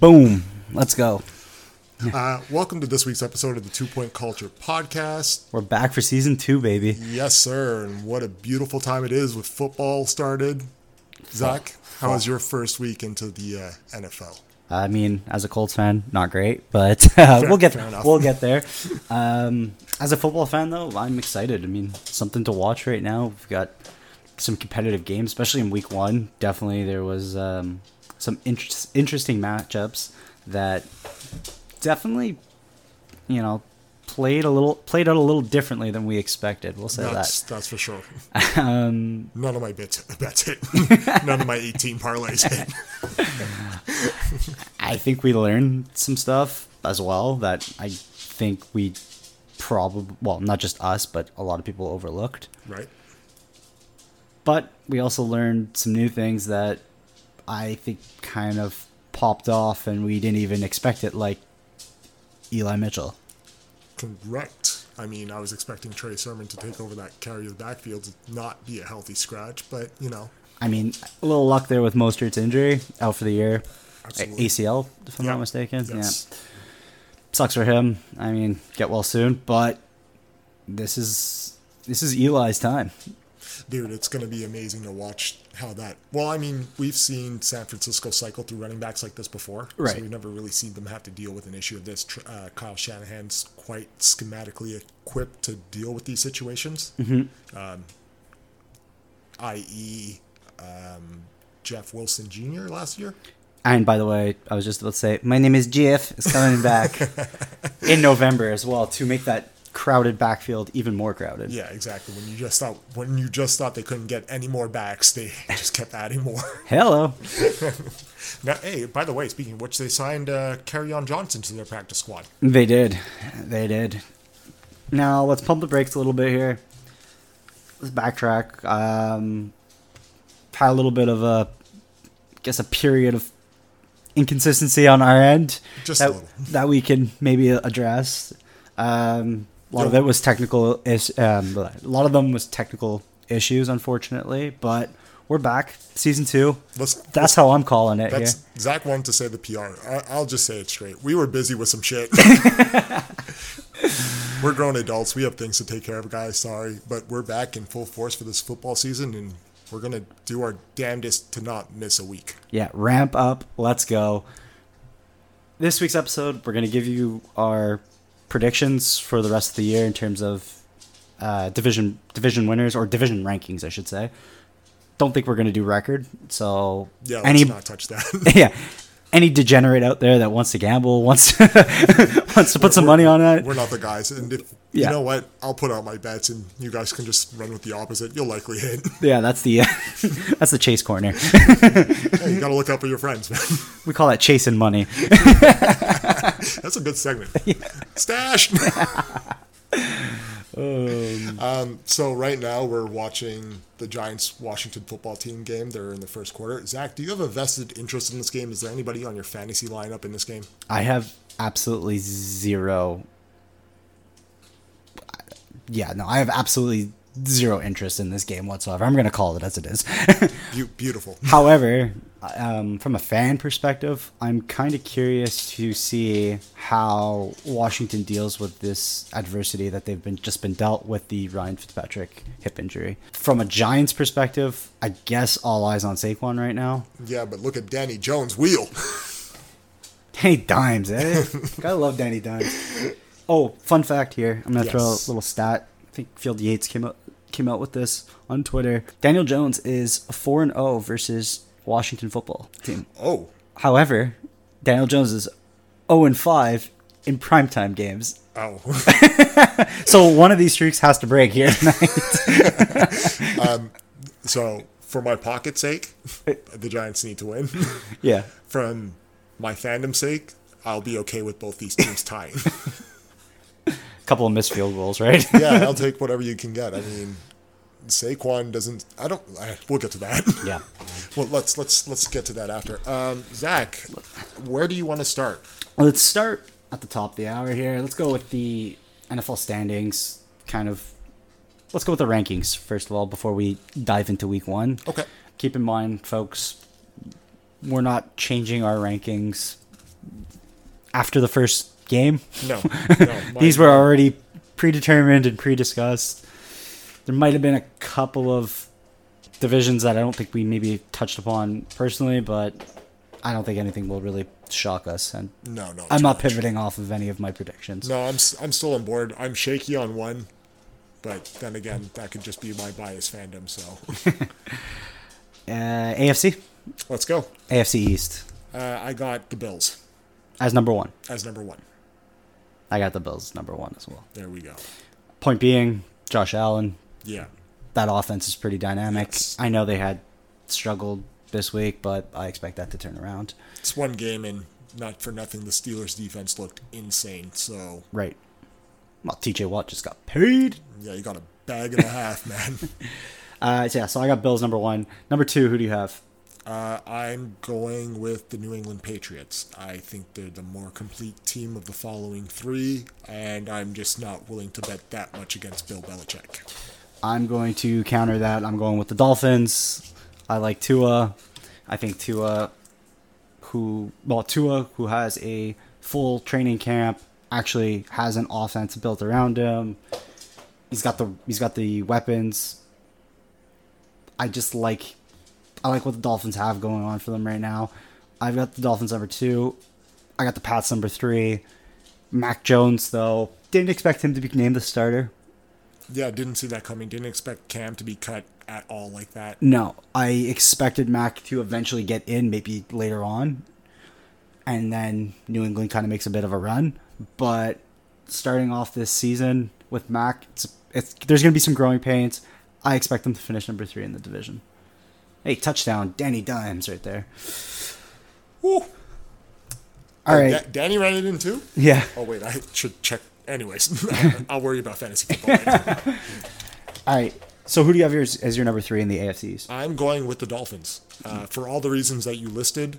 Boom. Let's go. Uh, welcome to this week's episode of the Two Point Culture Podcast. We're back for season two, baby. Yes, sir. And what a beautiful time it is with football started. Zach, how was your first week into the uh, NFL? I mean, as a Colts fan, not great, but uh, we'll get fair enough. we'll get there. Um, as a football fan, though, I'm excited. I mean, something to watch right now. We've got some competitive games, especially in week one. Definitely, there was um, some inter- interesting matchups that definitely, you know, played a little played out a little differently than we expected. We'll say That's, that's for sure. Um, None of my bets, bets hit. None of my 18 parlays hit. I think we learned some stuff as well that I think we probably, well, not just us, but a lot of people overlooked. Right? But we also learned some new things that I think kind of popped off and we didn't even expect it, like Eli Mitchell. Correct. I mean, I was expecting Trey Sermon to take over that carry of the backfield to not be a healthy scratch, but, you know, I mean, a little luck there with Mostert's injury, out for the year. Absolutely. ACL, if I'm Yeah. not mistaken. yes. Yeah. Sucks for him. I mean, get well soon, but this is this is Eli's time. Dude, it's going to be amazing to watch how that. Well, I mean, we've seen San Francisco cycle through running backs like this before. Right. So we've never really seen them have to deal with an issue of this. Uh, Kyle Shanahan's quite schematically equipped to deal with these situations. Mm-hmm. Um, i.e., um, Jeff Wilson Jr. last year. And by the way, I was just about to say, my name is Jeff. is coming back in November as well to make that crowded backfield even more crowded. Yeah, exactly. When you just thought when you just thought they couldn't get any more backs, they just kept adding more. Hello. now, hey, by the way, speaking of which, they signed uh, on Johnson to their practice squad. They did. They did. Now let's pump the brakes a little bit here. Let's backtrack. Um, had a little bit of a, I guess, a period of inconsistency on our end Just a that, little. that we can maybe address. Um, a lot of it was technical. Is um, a lot of them was technical issues, unfortunately. But we're back, season two. Let's That's how I'm calling it here. That's Zach wanted to say the PR. I, I'll just say it straight. We were busy with some shit. we're grown adults. We have things to take care of, guys. Sorry, but we're back in full force for this football season, and we're gonna do our damnedest to not miss a week. Yeah, ramp up. Let's go. This week's episode, we're going to give you our predictions for the rest of the year in terms of uh, division division winners or division rankings, I should say. Don't think we're going to do record. So Yeah, let's any not touch that. yeah, any degenerate out there that wants to gamble, wants wants to put some money on it. we're not the guys, and if Yeah. you know what, I'll put out my bets, and you guys can just run with the opposite. You'll likely hit. Yeah, that's the that's the chase corner. you gotta look out for your friends, man. We call that chasing money. That's a good segment. Stash. Um, so right now we're watching the Giants Washington football team game. They're in the first quarter. Zach, do you have a vested interest in this game? Is there anybody on your fantasy lineup in this game? I have absolutely zero. Yeah, no, I have absolutely zero interest in this game whatsoever. I'm going to call it as it is. Be- beautiful. However, um, from a fan perspective, I'm kind of curious to see how Washington deals with this adversity that they've been just been dealt with the Ryan Fitzpatrick hip injury. From a Giants perspective, I guess all eyes on Saquon right now. Yeah, but look at Danny Jones' wheel. Danny Dimes, eh? Gotta love Danny Dimes. Oh, fun fact here. I'm gonna throw a little stat. I think Field Yates came out came out with this on Twitter. Daniel Jones is four and zero versus Washington football team. Oh, However, Daniel Jones is zero and five in primetime games. oh. So one of these streaks has to break here tonight. Um, so for my pocket's sake, the Giants need to win. yeah. From my fandom's sake, I'll be okay with both these teams tying. Couple of missed field goals, right? yeah, I'll take whatever you can get. I mean, Saquon doesn't. I don't. I, we'll get to that. yeah. Well, let's let's let's get to that after. Um, Zach, where do you want to start? Let's start at the top of the hour here. Let's go with the NFL standings. Kind of. Let's go with the rankings first of all before we dive into week one. Okay. Keep in mind, folks, we're not changing our rankings after the first game. No, no. These were already predetermined and pre-discussed. There might have been a couple of divisions that I don't think we maybe touched upon personally, but I don't think anything will really shock us. And no, no. I'm not much. pivoting off of any of my predictions. No, I'm I'm still on board. I'm shaky on one, but then again, that could just be my bias fandom. So Uh, AFC, let's go. AFC East Uh, I got the Bills as number one. as number one. I got the Bills number one as well. There we go. Point being, Josh Allen. Yeah, That offense is pretty dynamic. Yes. I know they had struggled this week, but I expect that to turn around. it's one game, and not for nothing, the Steelers' defense looked insane. So Right. Well, TJ Watt just got paid. yeah, you got a bag and a half, man. Uh, so yeah, so I got Bills number one. Number two, who do you have? Uh, I'm going with the New England Patriots. I think they're the more complete team of the following three, and I'm just not willing to bet that much against Bill Belichick. I'm going to counter that. I'm going with the Dolphins. I like Tua. I think Tua, who well Tua, who has a full training camp, actually has an offense built around him. He's got the he's got the weapons. I just like I like what the Dolphins have going on for them right now. I've got the Dolphins number two. I got the Pats number three. Mac Jones though didn't expect him to be named the starter. Yeah, didn't see that coming. Didn't expect Cam to be cut at all like that. No, I expected Mac to eventually get in, maybe later on, and then New England kind of makes a bit of a run. But starting off this season with Mac, it's, it's there's going to be some growing pains. I expect them to finish number three in the division. Hey, touchdown, Danny Dimes right there. Woo. All right, Da- Danny ran it in too? yeah. Oh, wait, I should check. Anyways, I'll worry about fantasy football. All right. So who do you have yours as your number three in the AFCs? I'm going with the Dolphins. Uh, for all the reasons that you listed,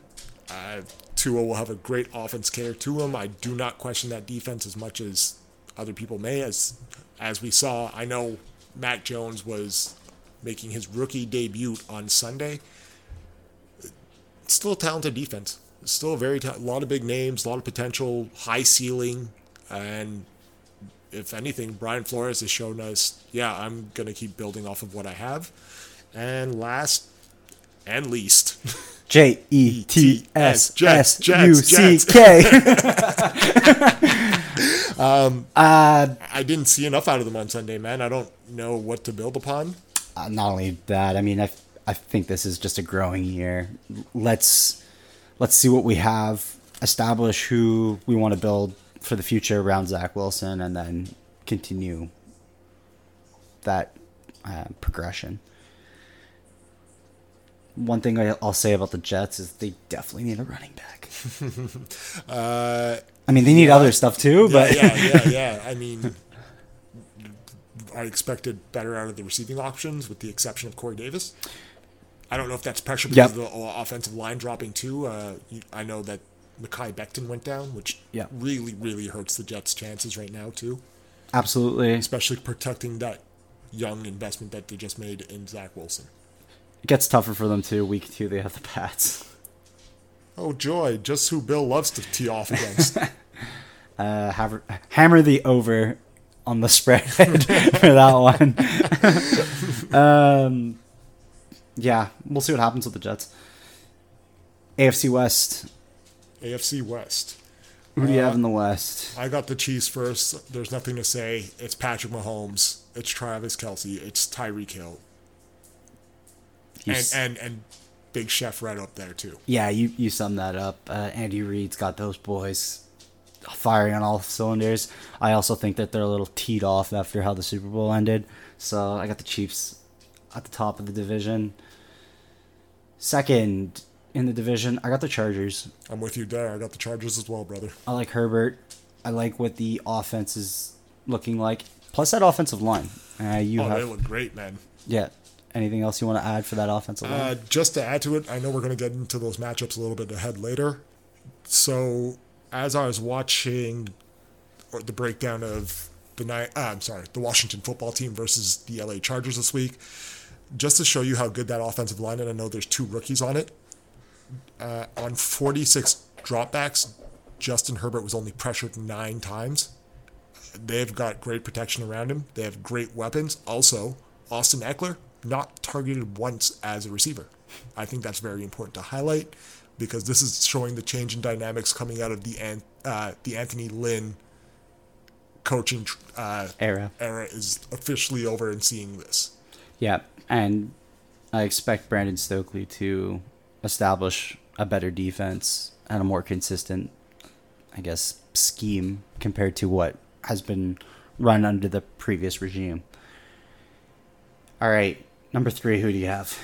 uh, Tua will have a great offense cater to him. I do not question that defense as much as other people may. As as we saw, I know Matt Jones was making his rookie debut on Sunday. Still a talented defense. Still a very ta- lot of big names, a lot of potential, high ceiling, and if anything, Brian Flores has shown us, yeah, I'm gonna keep building off of what I have. And last and least, J E T S S U C K. Um, uh, I didn't see enough out of them on Sunday, man. I don't know what to build upon. Uh, not only that, I mean, I, I think this is just a growing year. Let's let's see what we have, establish who we want to build for the future around Zach Wilson, and then continue that uh, progression. One thing I'll say about the Jets is they definitely need a running back. Uh, I mean, they need other stuff too, yeah, but yeah, yeah, yeah. I mean, I expected better out of the receiving options, with the exception of Corey Davis. I don't know if that's pressure because Yep. of the offensive line dropping too. Uh, I know that Mekhi Becton went down, which Yep. really, really hurts the Jets' chances right now too, absolutely, especially protecting that young investment that they just made in Zach Wilson. it gets tougher for them too. Week two, they have the Pats. Oh joy! Just who Bill loves to tee off against. uh, hammer, hammer the over on the spread for that one. um, yeah, we'll see what happens with the Jets. AFC West. AFC West. Who do you Uh, have in the West? I got the Chiefs first. There's nothing to say. It's Patrick Mahomes. It's Travis Kelce. It's Tyreek Hill. And, and and Big Chef right up there too. yeah, you you summed that up. Uh, Andy Reid's got those boys firing on all cylinders. I also think that they're a little teed off after how the Super Bowl ended. So I got the Chiefs at the top of the division. Second in the division, I got the Chargers. I'm with you there. I got the Chargers as well, brother. I like Herbert. I like what the offense is looking like. Plus that offensive line. Uh, you Oh, they look great, man. yeah. Anything else you want to add for that offensive line? Uh, just to add to it, I know we're going to get into those matchups a little bit ahead later. So, as I was watching the breakdown of the night, uh, I'm sorry, the Washington football team versus the LA Chargers this week, just to show you how good that offensive line, and I know there's two rookies on it. Uh, on 46 dropbacks, Justin Herbert was only pressured nine times. They've got great protection around him. They have great weapons. Also, Austin Ekeler not targeted once as a receiver. I think that's very important to highlight because this is showing the change in dynamics coming out of the An- uh, the Anthony Lynn coaching uh, Era. era is officially over and seeing this. Yeah, and I expect Brandon Stokely to establish a better defense and a more consistent, I guess, scheme compared to what has been run under the previous regime. All right, number three, who do you have?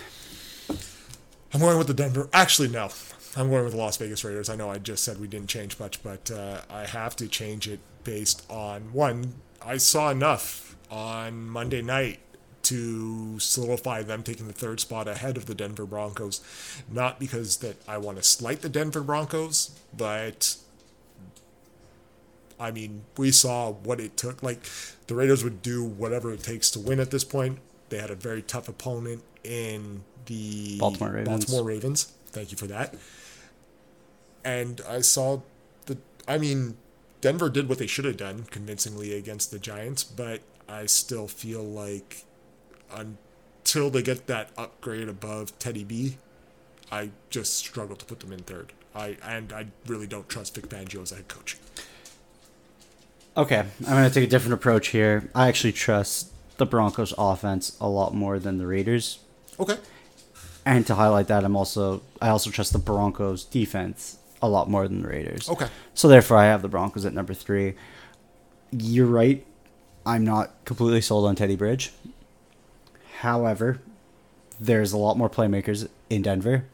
I'm going with the Denver. Actually, no. I'm going with the Las Vegas Raiders. I know I just said we didn't change much, but uh, I have to change it based on one. I saw enough on Monday night to solidify them taking the third spot ahead of the Denver Broncos. Not because that I want to slight the Denver Broncos, but I mean, we saw what it took. Like the Raiders would do whatever it takes to win at this point. They had a very tough opponent in the Baltimore Ravens. Baltimore Ravens. Thank you for that. And I saw the. I mean, Denver did what they should have done convincingly against the Giants, but I still feel like until they get that upgrade above Teddy B, I just struggle to put them in third. I and I really don't trust Vic Fangio as a head coach. Okay, I'm going to take a different approach here. I actually trust the Broncos offense a lot more than the Raiders. Okay. And to highlight that, I'm also I also trust the Broncos defense a lot more than the Raiders. Okay. So therefore, I have the Broncos at number three. You're right. I'm not completely sold on Teddy Bridge. However, there's a lot more playmakers in Denver.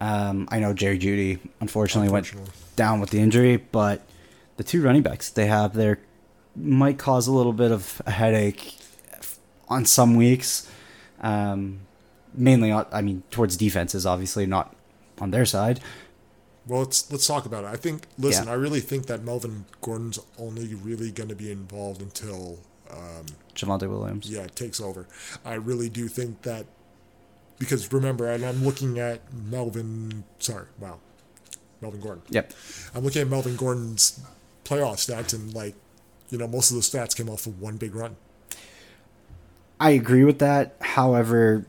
Um, I know Jerry Jeudy unfortunately, Unfortunately. went down with the injury, but the two running backs they have there might cause a little bit of a headache on some weeks. Um, mainly, on, I mean, towards defenses, obviously not on their side. Well, let's let's talk about it. I think. Listen, Yeah. I really think that Melvin Gordon's only really going to be involved until um, Javonte Williams. yeah takes over. I really do think that because remember, and I'm looking at Melvin. Sorry, wow, Melvin Gordon. Yep. I'm looking at Melvin Gordon's playoff stats, and like, you know, most of the stats came off of one big run. I agree with that. However,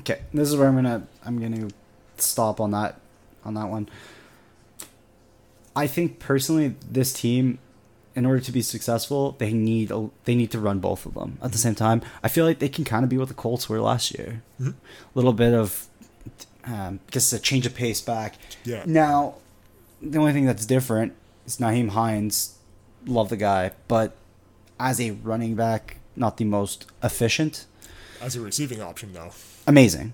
okay, this is where I'm gonna I'm gonna stop on that on that one. I think personally, this team, in order to be successful, they need a, they need to run both of them at the same time. I feel like they can kind of be what the Colts were last year. A Mhm. little bit of, um, just a change of pace back. Yeah. Now, the only thing that's different is Nyheim Hines. Love the guy, but as a running back, not the most efficient. As a receiving option, though. Amazing.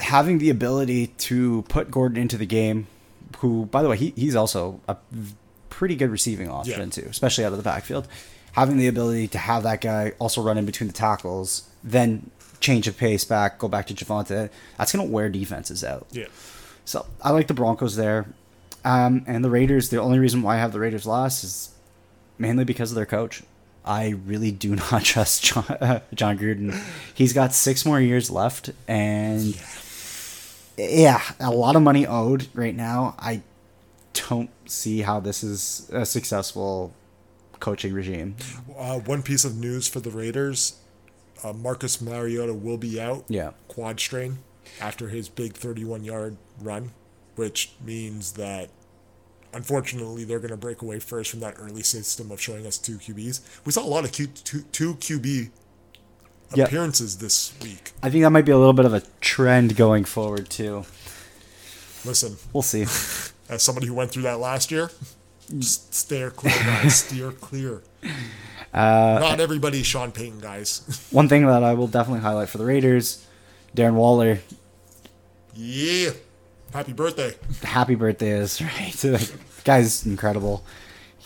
Having the ability to put Gordon into the game, who, by the way, he, he's also a pretty good receiving option Yeah. too, especially out of the backfield. Having the ability to have that guy also run in between the tackles, then change of pace back, go back to Javonte, that's going to wear defenses out. Yeah. So I like the Broncos there. Um, and the Raiders, the only reason why I have the Raiders last is mainly because of their coach. I really do not trust John, uh, Jon Gruden. He's got six more years left, and yeah, a lot of money owed right now. I don't see how this is a successful coaching regime. Uh, one piece of news for the Raiders: uh, Marcus Mariota will be out. Yeah. quad strain after his big 31 yard run, which means that unfortunately they're going to break away first from that early system of showing us two QBs. We saw a lot of Q, two, two QB Yep. appearances this week. I think that might be a little bit of a trend going forward too. Listen, We'll see. as somebody who went through that last year, steer clear, guys. steer clear. Uh, Not everybody's Sean Payton, guys. One thing that I will definitely highlight for the Raiders, Darren Waller, yeah. Happy birthday. happy birthday is right. Guy's incredible.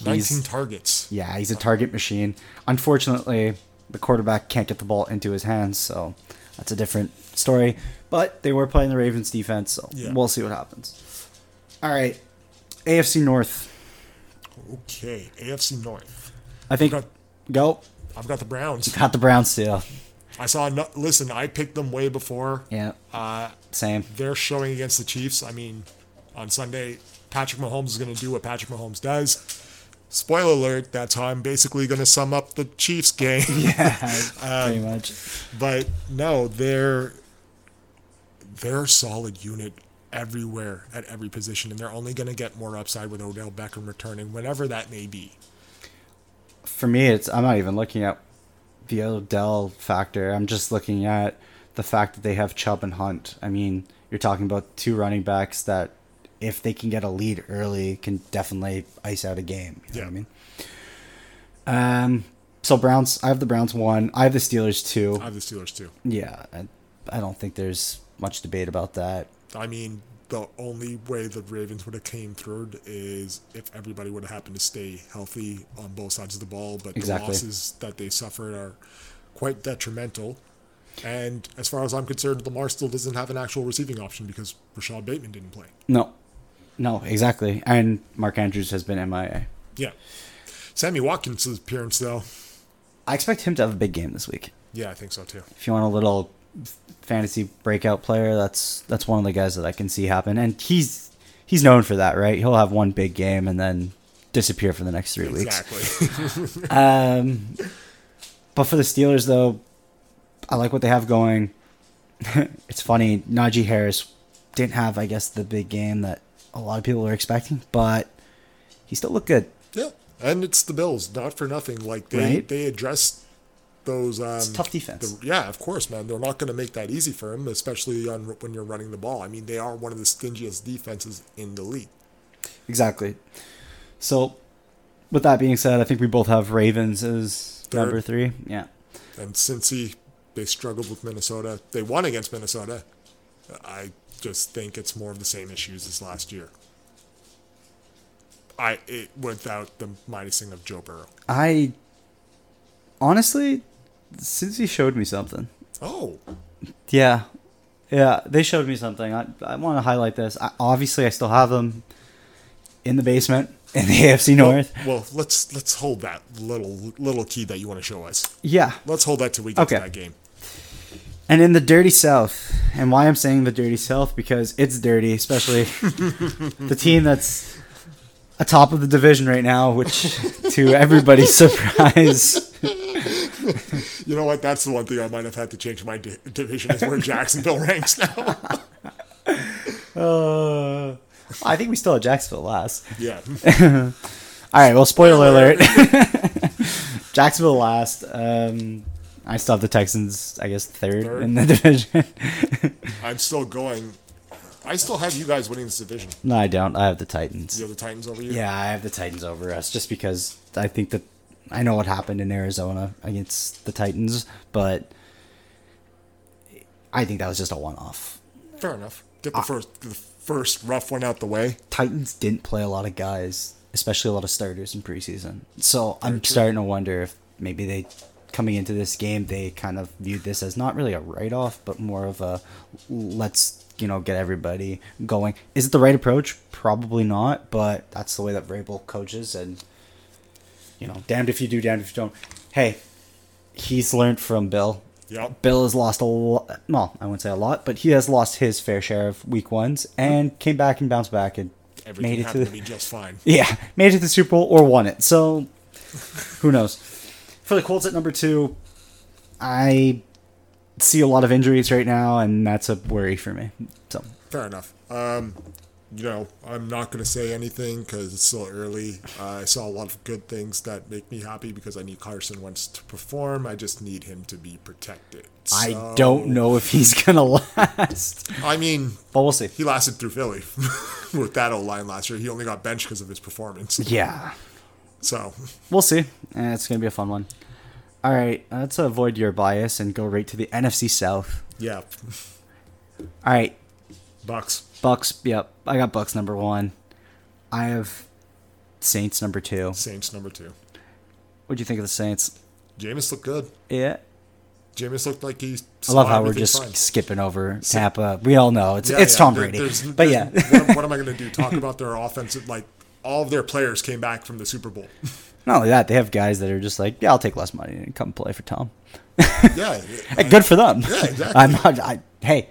19 He's targets. yeah, he's a target machine. Unfortunately, the quarterback can't get the ball into his hands, so that's a different story. But they were playing the Ravens defense, so Yeah. we'll see what happens. All right, AFC North. Okay. AFC North. I think Got- go I've got the Browns. got the Browns too. I saw. No, listen, I picked them way before. Yeah, Uh, same. they're showing against the Chiefs. I mean, on Sunday, Patrick Mahomes is going to do what Patrick Mahomes does. Spoiler alert, that's how I'm basically going to sum up the Chiefs game. Yeah, Um, pretty much. But no, they're they're a solid unit everywhere at every position, and they're only going to get more upside with Odell Beckham returning, whenever that may be. For me, it's I'm not even looking at the Odell factor. I'm just looking at the fact that they have Chubb and Hunt. I mean, you're talking about two running backs that, if they can get a lead early, can definitely ice out a game. You know Yeah. what I mean? Um. So Browns, I have the Browns one. I have the Steelers two. I have the Steelers two. Yeah, I, I don't think there's much debate about that. I mean, the only way the Ravens would have came third is if everybody would have happened to stay healthy on both sides of the ball. But Exactly. the losses that they suffered are quite detrimental. And as far as I'm concerned, Lamar still doesn't have an actual receiving option because Rashod Bateman didn't play. No, no, exactly. And Mark Andrews has been MIA. Yeah. Sammy Watkins' appearance, though, I expect him to have a big game this week. yeah, I think so too. If you want a little fantasy breakout player, that's that's one of the guys that I can see happen. And he's he's known for that, right? He'll have one big game and then disappear for the next three weeks. Exactly. Um, but for the Steelers, though, I like what they have going. it's funny, Najee Harris didn't have, I guess, the big game that a lot of people were expecting, but he still looked good. yeah. And it's the Bills, not for nothing. Like they Right. they addressed those. Um, tough defense. the- yeah, of course, man. They're not going to make that easy for him, especially on when you're running the ball. I mean, they are one of the stingiest defenses in the league. Exactly. So, with that being said, I think we both have Ravens as Third. number three. Yeah. And since he they struggled with Minnesota, they won against Minnesota. I just think it's more of the same issues as last year. I it, without the minusing of Joe Burrow. I honestly, since he showed me something. Oh, Yeah. Yeah, they showed me something. I, I want to highlight this. I, obviously, I still have them in the basement in the AFC North. well, let's let's hold that little little key that you want to show us. Yeah. Let's hold that till we get Okay. to that game. And in the dirty South, and why I'm saying the dirty South because it's dirty, especially the team that's atop of the division right now, which to everybody's surprise, You know what? That's the one thing I might have had to change my di- division is where Jacksonville ranks now. uh, I think we still have Jacksonville last. yeah. All right, well, spoiler alert. Jacksonville last. Um, I still have the Texans, I guess, third, Third. in the division. I'm still going. I still have you guys winning this division. no, I don't. I have the Titans. You have the Titans over you? Yeah, I have the Titans over us just because I think that I know what happened in Arizona against the Titans, but I think that was just a one-off. Fair enough. Get Ah. the first the first rough one out the way. Titans didn't play a lot of guys, especially a lot of starters in preseason. So I'm true. starting to wonder if maybe they coming into this game they kind of viewed this as not really a write-off, but more of a let's you know get everybody going. Is it the right approach? Probably not, but that's the way that Vrabel coaches, and you know, damned if you do, damned if you don't. Hey, he's learned from Bill. Yep. Bill has lost a lot. Well, I wouldn't say a lot, but he has lost his fair share of week ones and came back and bounced back and Everything made it to the to be just fine. yeah, made it to the Super Bowl or won it. So who knows? For the Colts at number two, I see a lot of injuries right now, and that's a worry for me. So Fair enough. Um, you know, I'm not going to say anything because it's still early. Uh, I saw a lot of good things that make me happy because I need Carson Wentz to perform. I just need him to be protected. I don't know if he's gonna last, I mean, but we'll see. he lasted through Philly with that old line last year. He only got benched because of his performance. Yeah, So, we'll see. Eh, it's gonna be a fun one. All right, let's avoid your bias and go right to the NFC South. yeah, All right, Bucks. Bucks. Yep, I got Bucks number one. I have Saints number two. Saints number two. What do you think of the Saints? Jameis looked good. Yeah, Jameis looked like he's. I love how we're just skipping over Tampa. We all know it's it's Tom Brady, but yeah, what, what am I going to do? Talk about their offensive, like all of their players came back from the Super Bowl. Not only that, they have guys that are just like, yeah, I'll take less money and come play for Tom. yeah, Hey, Good for them. Yeah, exactly. I'm not. I, hey,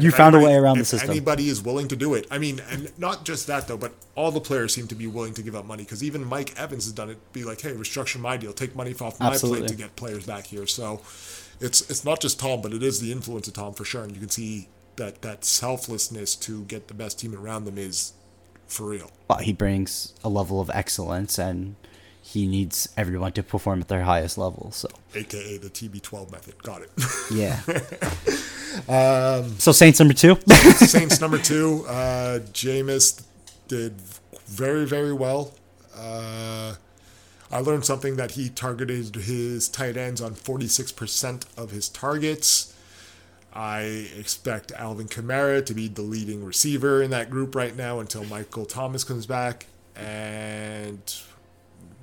You found a way around the system. Anybody is willing to do it. I mean, and not just that though, but all the players seem to be willing to give up money because even Mike Evans has done it. Be like, hey, restructure my deal, take money off my Absolutely. plate to get players back here. So it's it's not just Tom, but it is the influence of Tom for sure, and you can see that that selflessness to get the best team around them is for real. well, he brings a level of excellence, and he needs everyone to perform at their highest level. So AKA the TB12 method. Got it. yeah. so Saints number two. Saints number two, uh, Jameis did very, very well. Uh, I learned something that he targeted his tight ends on 46% of his targets. I expect Alvin Kamara to be the leading receiver in that group right now until Michael Thomas comes back. And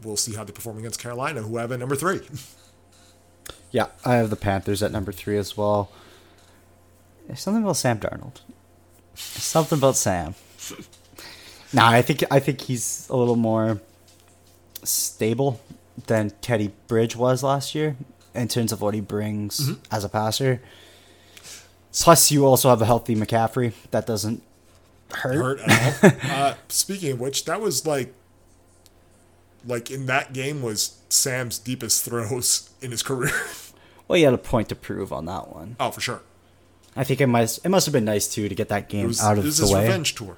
we'll see how they perform against Carolina, who have at number three. yeah, I have the Panthers at number three as well. There's something about Sam Darnold. There's something about Sam. Nah, I think I think he's a little more stable than Teddy Bridge was last year in terms of what he brings as a passer. Plus, you also have a healthy McCaffrey that doesn't hurt. hurt at all. uh, speaking of which, that was like, like in that game was Sam's deepest throws in his career. Well, he had a point to prove on that one. oh, for sure. I think it must it must have been nice too to get that game was, out of the way. revenge tour.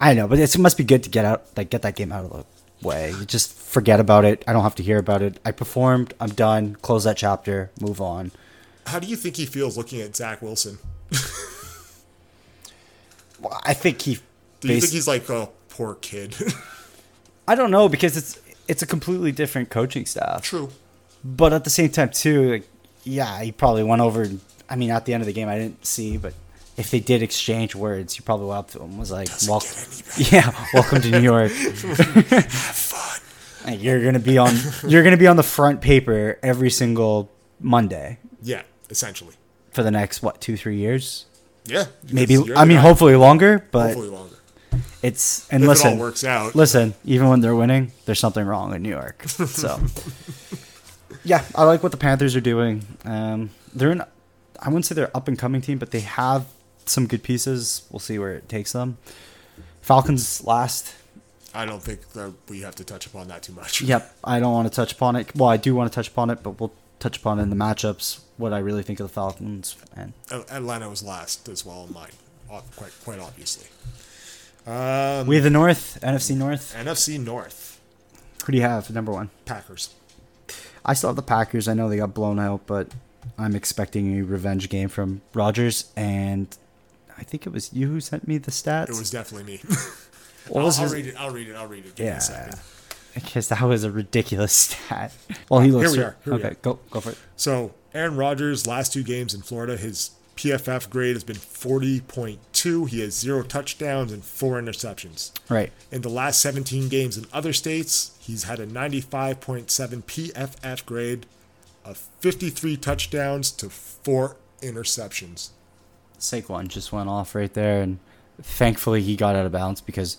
I know, but it must be good to get out, like get that game out of the way. You just forget about it. I don't have to hear about it. I performed. I'm done. Close that chapter. Move on. How do you think he feels looking at Zach Wilson? Well, I think he. Do you bas- think he's like a poor kid? I don't know because it's it's a completely different coaching staff. True. But at the same time, too, like, yeah, he probably went over. I mean, at the end of the game, I didn't see, but if they did exchange words, he probably went up to him and was like, "Welcome, yeah, welcome to New York. Fun. You're gonna be on, you're gonna be on the front paper every single Monday Yeah, essentially. for the next what two, three years, Yeah. maybe. I mean, hopefully longer, but hopefully longer. It's and If listen, it all works out. listen, even when they're winning, there's something wrong in New York. So, yeah, I like what the Panthers are doing. Um, they're an, I wouldn't say they're up and coming team, but they have some good pieces. We'll see where it takes them. Falcons last. I don't think that we have to touch upon that too much. Yep, I don't want to touch upon it. Well, I do want to touch upon it, but we'll touch upon it in the matchups. What I really think of the Falcons and Atlanta was last as well in mine, quite quite obviously. Um, we have the North NFC North. NFC North, Who do you have number one? Packers. I still have the Packers. I know they got blown out, but I'm expecting a revenge game from Rodgers. And I think it was you who sent me the stats. It was definitely me. I'll, I'll read it. I'll read it. I'll read it. Give Yeah, because that was a ridiculous stat. Well, he looks. we are, here we okay, are. go go for it. So Aaron Rodgers' last two games in Florida, his PFF grade has been 40.2. He has zero touchdowns and four interceptions. Right. In the last 17 games in other states, he's had a 95.7 PFF grade, of 53 touchdowns to four interceptions. Saquon just went off right there, and thankfully he got out of bounds because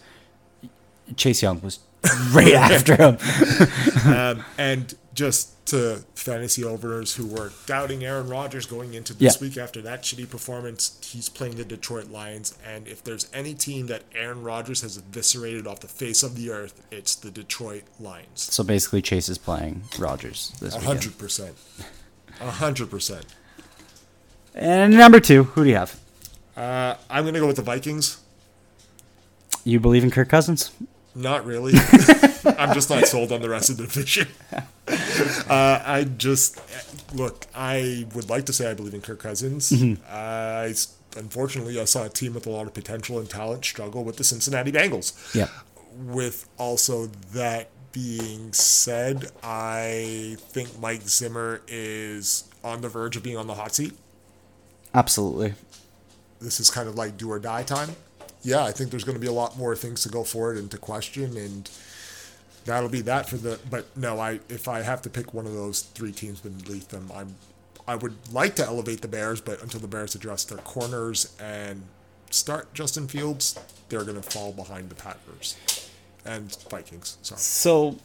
Chase Young was right after him. um, and just to fantasy owners who were doubting Aaron Rodgers going into this Yeah. week after that shitty performance, he's playing the Detroit Lions. And if there's any team that Aaron Rodgers has eviscerated off the face of the earth, it's the Detroit Lions. So basically, Chase is playing Rodgers this A weekend. hundred percent. Hundred percent. And number two, who do you have? Uh, I'm gonna go with the Vikings. You believe in Kirk Cousins? Not really. I'm just not sold on the rest of the division. Uh, I just look. I would like to say I believe in Kirk Cousins. Mm-hmm. I unfortunately I saw a team with a lot of potential and talent struggle with the Cincinnati Bengals. Yeah. With also that being said, I think Mike Zimmer is on the verge of being on the hot seat. Absolutely. this is kind of like do or die time. Yeah, I think there's going to be a lot more things to go forward and to question, and that'll be that for the. But no, I if I have to pick one of those three teams beneath them, I'm I would like to elevate the Bears, but until the Bears address their corners and start Justin Fields, they're going to fall behind the Packers. and Vikings. Sorry. So,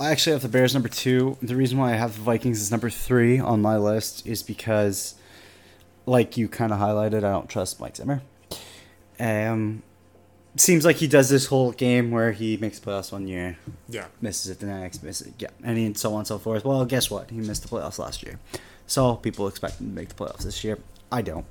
I actually have the Bears number two. The reason why I have the Vikings as number three on my list is because, like you kind of highlighted, I don't trust Mike Zimmer. Um, seems like he does this whole game where he makes the playoffs one year, Yeah. misses it the next, misses it, yeah, and he, so on and so forth. Well, guess what? He missed the playoffs last year, so people expect him to make the playoffs this year. I don't.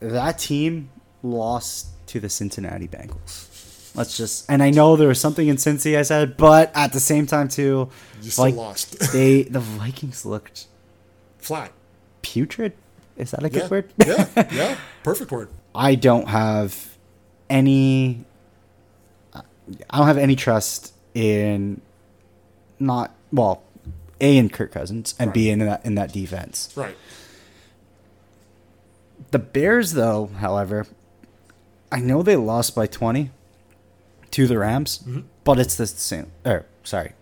That team lost to the Cincinnati Bengals. Let's just, and I know there was something in Cincy I said, but at the same time too, You like lost. they the Vikings looked Flat. putrid. Is that a good Yeah. word? yeah. Yeah. Perfect word. I don't have any. I don't have any trust in not well, a in Kirk Cousins and b in that in that defense. Right. The Bears, though, however, I know they lost by twenty to the Rams, mm-hmm. but it's the same. Or sorry,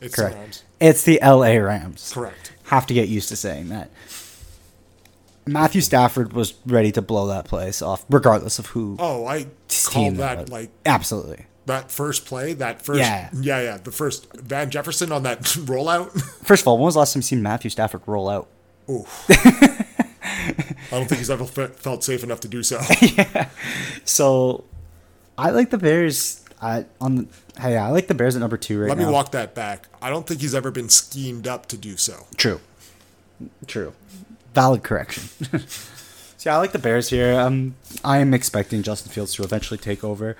It's correct. the Rams. It's the L.A. Rams. Correct. Have to get used to saying that. Matthew Stafford was ready to blow that place off, regardless of who Oh, I called that like absolutely. that first play, that first Yeah. yeah, yeah, the first Van Jefferson on that rollout. First of all, when was the last time you seen Matthew Stafford roll out? Ooh. I don't think he's ever fe- felt safe enough to do so. yeah. So, I like the Bears. At, on the, hey, I like the Bears at number two right Let now. Let me walk that back. I don't think he's ever been schemed up to do so. True, true, valid correction. See, I like the Bears here. Um, I am expecting Justin Fields to eventually take over.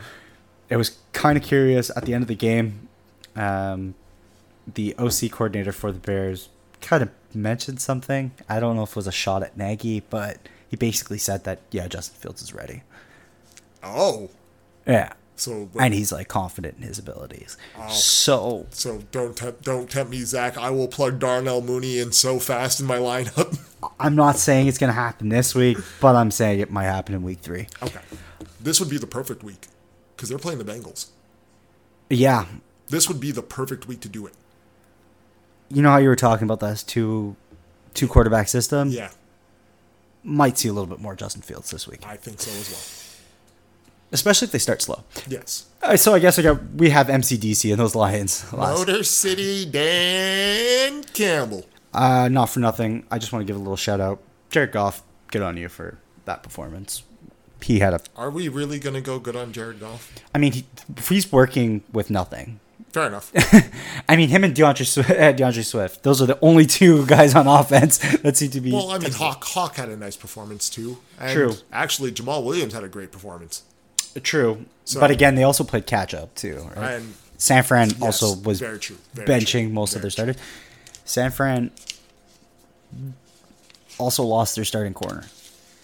It was kind of curious at the end of the game. Um, the OC coordinator for the Bears kind of mentioned something. I don't know if it was a shot at Nagy, but he basically said that yeah, Justin Fields is ready. Oh, Yeah. So and he's like confident in his abilities. Wow. So so don't tempt, don't tempt me, Zach. I will plug Darnell Mooney in so fast in my lineup. I'm not saying it's gonna happen this week, but I'm saying it might happen in week three. okay, this would be the perfect week because they're playing the Bengals. Yeah, This would be the perfect week to do it. you know how you were talking about this two two quarterback system. Yeah, might see a little bit more Justin Fields this week, I think so as well. Especially if they start slow. Yes. Uh, so I guess I got we have MCDC and those Lions. Last. Motor City Dan Campbell. Uh, not for nothing. I just want to give a little shout out, Jared Goff. Good on you for that performance. He had a. Are we really gonna go good on Jared Goff? I mean, he, he's working with nothing. Fair enough. I mean, him and DeAndre Swift, uh, DeAndre Swift. Those are the only two guys on offense that seem to be. Well, I mean, Hawk Hawk had a nice performance too. True. Actually, Jamaal Williams had a great performance. True, So- but again, they also played catch up too. Right? And San Fran yes, also was very true. very benching true, most of their starters. San Fran also lost their starting corner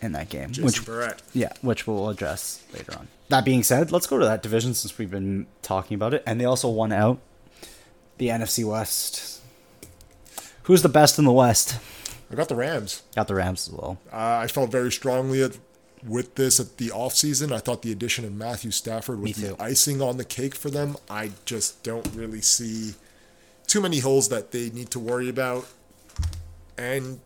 in that game, Jason which Barrett. yeah, which we'll address later on. That being said, let's go to that division since we've been talking about it, and they also won out the NFC West. Who's the best in the West? I got the Rams. Got the Rams as well. Uh, I felt very strongly at, with this at the offseason. I thought the addition of Matthew Stafford was Me the icing on the cake for them. I just don't really see too many holes that they need to worry about. And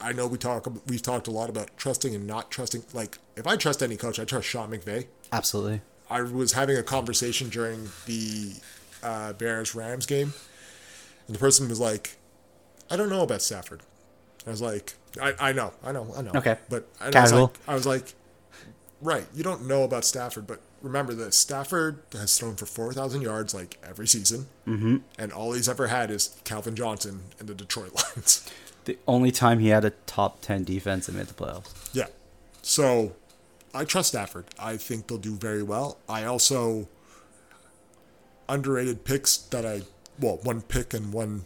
I know we talk we've talked a lot about trusting and not trusting. Like if I trust any coach, I trust Sean McVay. Absolutely. I was having a conversation during the uh, Bears Rams game, and the person was like, "I don't know about Stafford." I was like, "I, I know, I know, I know." Okay. but I was Casual. like, I was like, "Right, you don't know about Stafford, but remember this: Stafford has thrown for four thousand yards like every season, mm-hmm. and all he's ever had is Calvin Johnson and the Detroit Lions." The only time he had a top ten defense and made the playoffs. Yeah. So I trust Stafford. I think they'll do very well. I also underrated picks that I well, one pick and one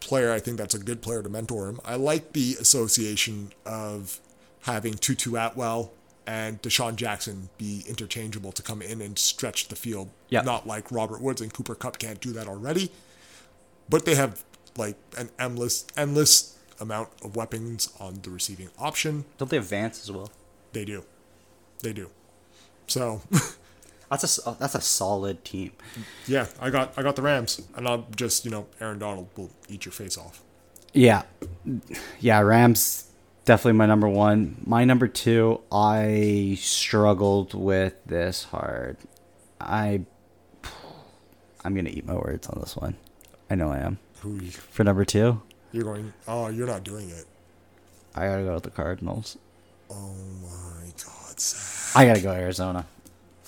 player. I think that's a good player to mentor him. I like the association of having Tutu Atwell and DeSean Jackson be interchangeable to come in and stretch the field. Yeah. Not like Robert Woods and Cooper Kupp can't do that already. But they have like an endless endless amount of weapons on the receiving option. Don't they have Vance as well? They do. They do. So, That's a s- oh, that's a solid team. yeah, I got I got the Rams, and I'm just you know Aaron Donald will eat your face off. Yeah, yeah. Rams definitely my number one. My number two. I struggled with this hard. I I'm gonna eat my words on this one. I know I am. Who you- For number two, you're going? Oh, you're not doing it. I gotta go with the Cardinals. Oh my God, Zach. I gotta go Arizona.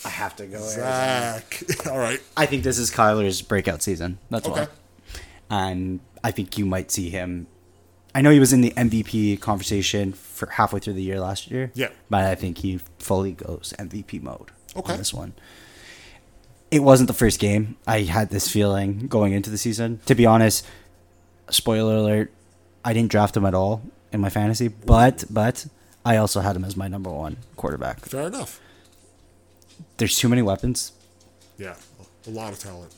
I have to go Arizona. Zach. All right. I think this is Kyler's breakout season. That's Okay. why. And I think you might see him. I know he was in the MVP conversation for halfway through the year last year. Yeah. But I think he fully goes MVP mode Okay. on this one. It wasn't the first game. I had this feeling going into the season. To be honest, spoiler alert, I didn't draft him at all in my fantasy, but but I also had him as my number one quarterback. Fair enough. There's too many weapons. Yeah, a lot of talent.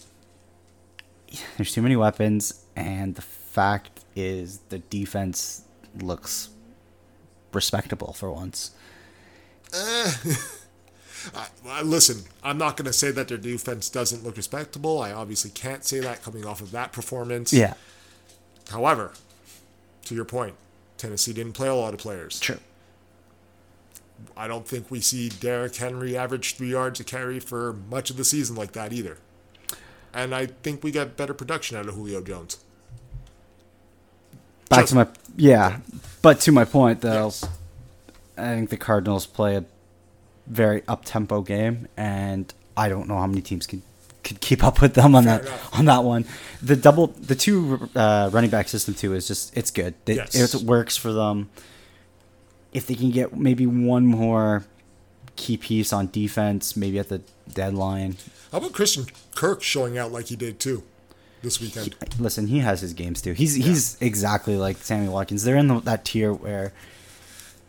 There's too many weapons, and the fact is the defense looks respectable for once. Uh, listen, I'm not going to say that their defense doesn't look respectable. I obviously can't say that coming off of that performance. Yeah, However, to your point, Tennessee didn't play a lot of players. true. I don't think we see Derrick Henry average three yards a carry for much of the season like that either. And I think we got better production out of Julio Jones. Back Just- to my yeah, but to my point though, Yes. I think the Cardinals play a very up tempo game, and I don't know how many teams could could keep up with them on Fair that enough. on that one. The double, the two uh, running back system too is just it's good. They, Yes. It works for them. If they can get maybe one more key piece on defense, maybe at the deadline. How about Christian Kirk showing out like he did too this weekend? Listen, he has his games too. He's he's exactly like Sammy Watkins. They're in the, that tier where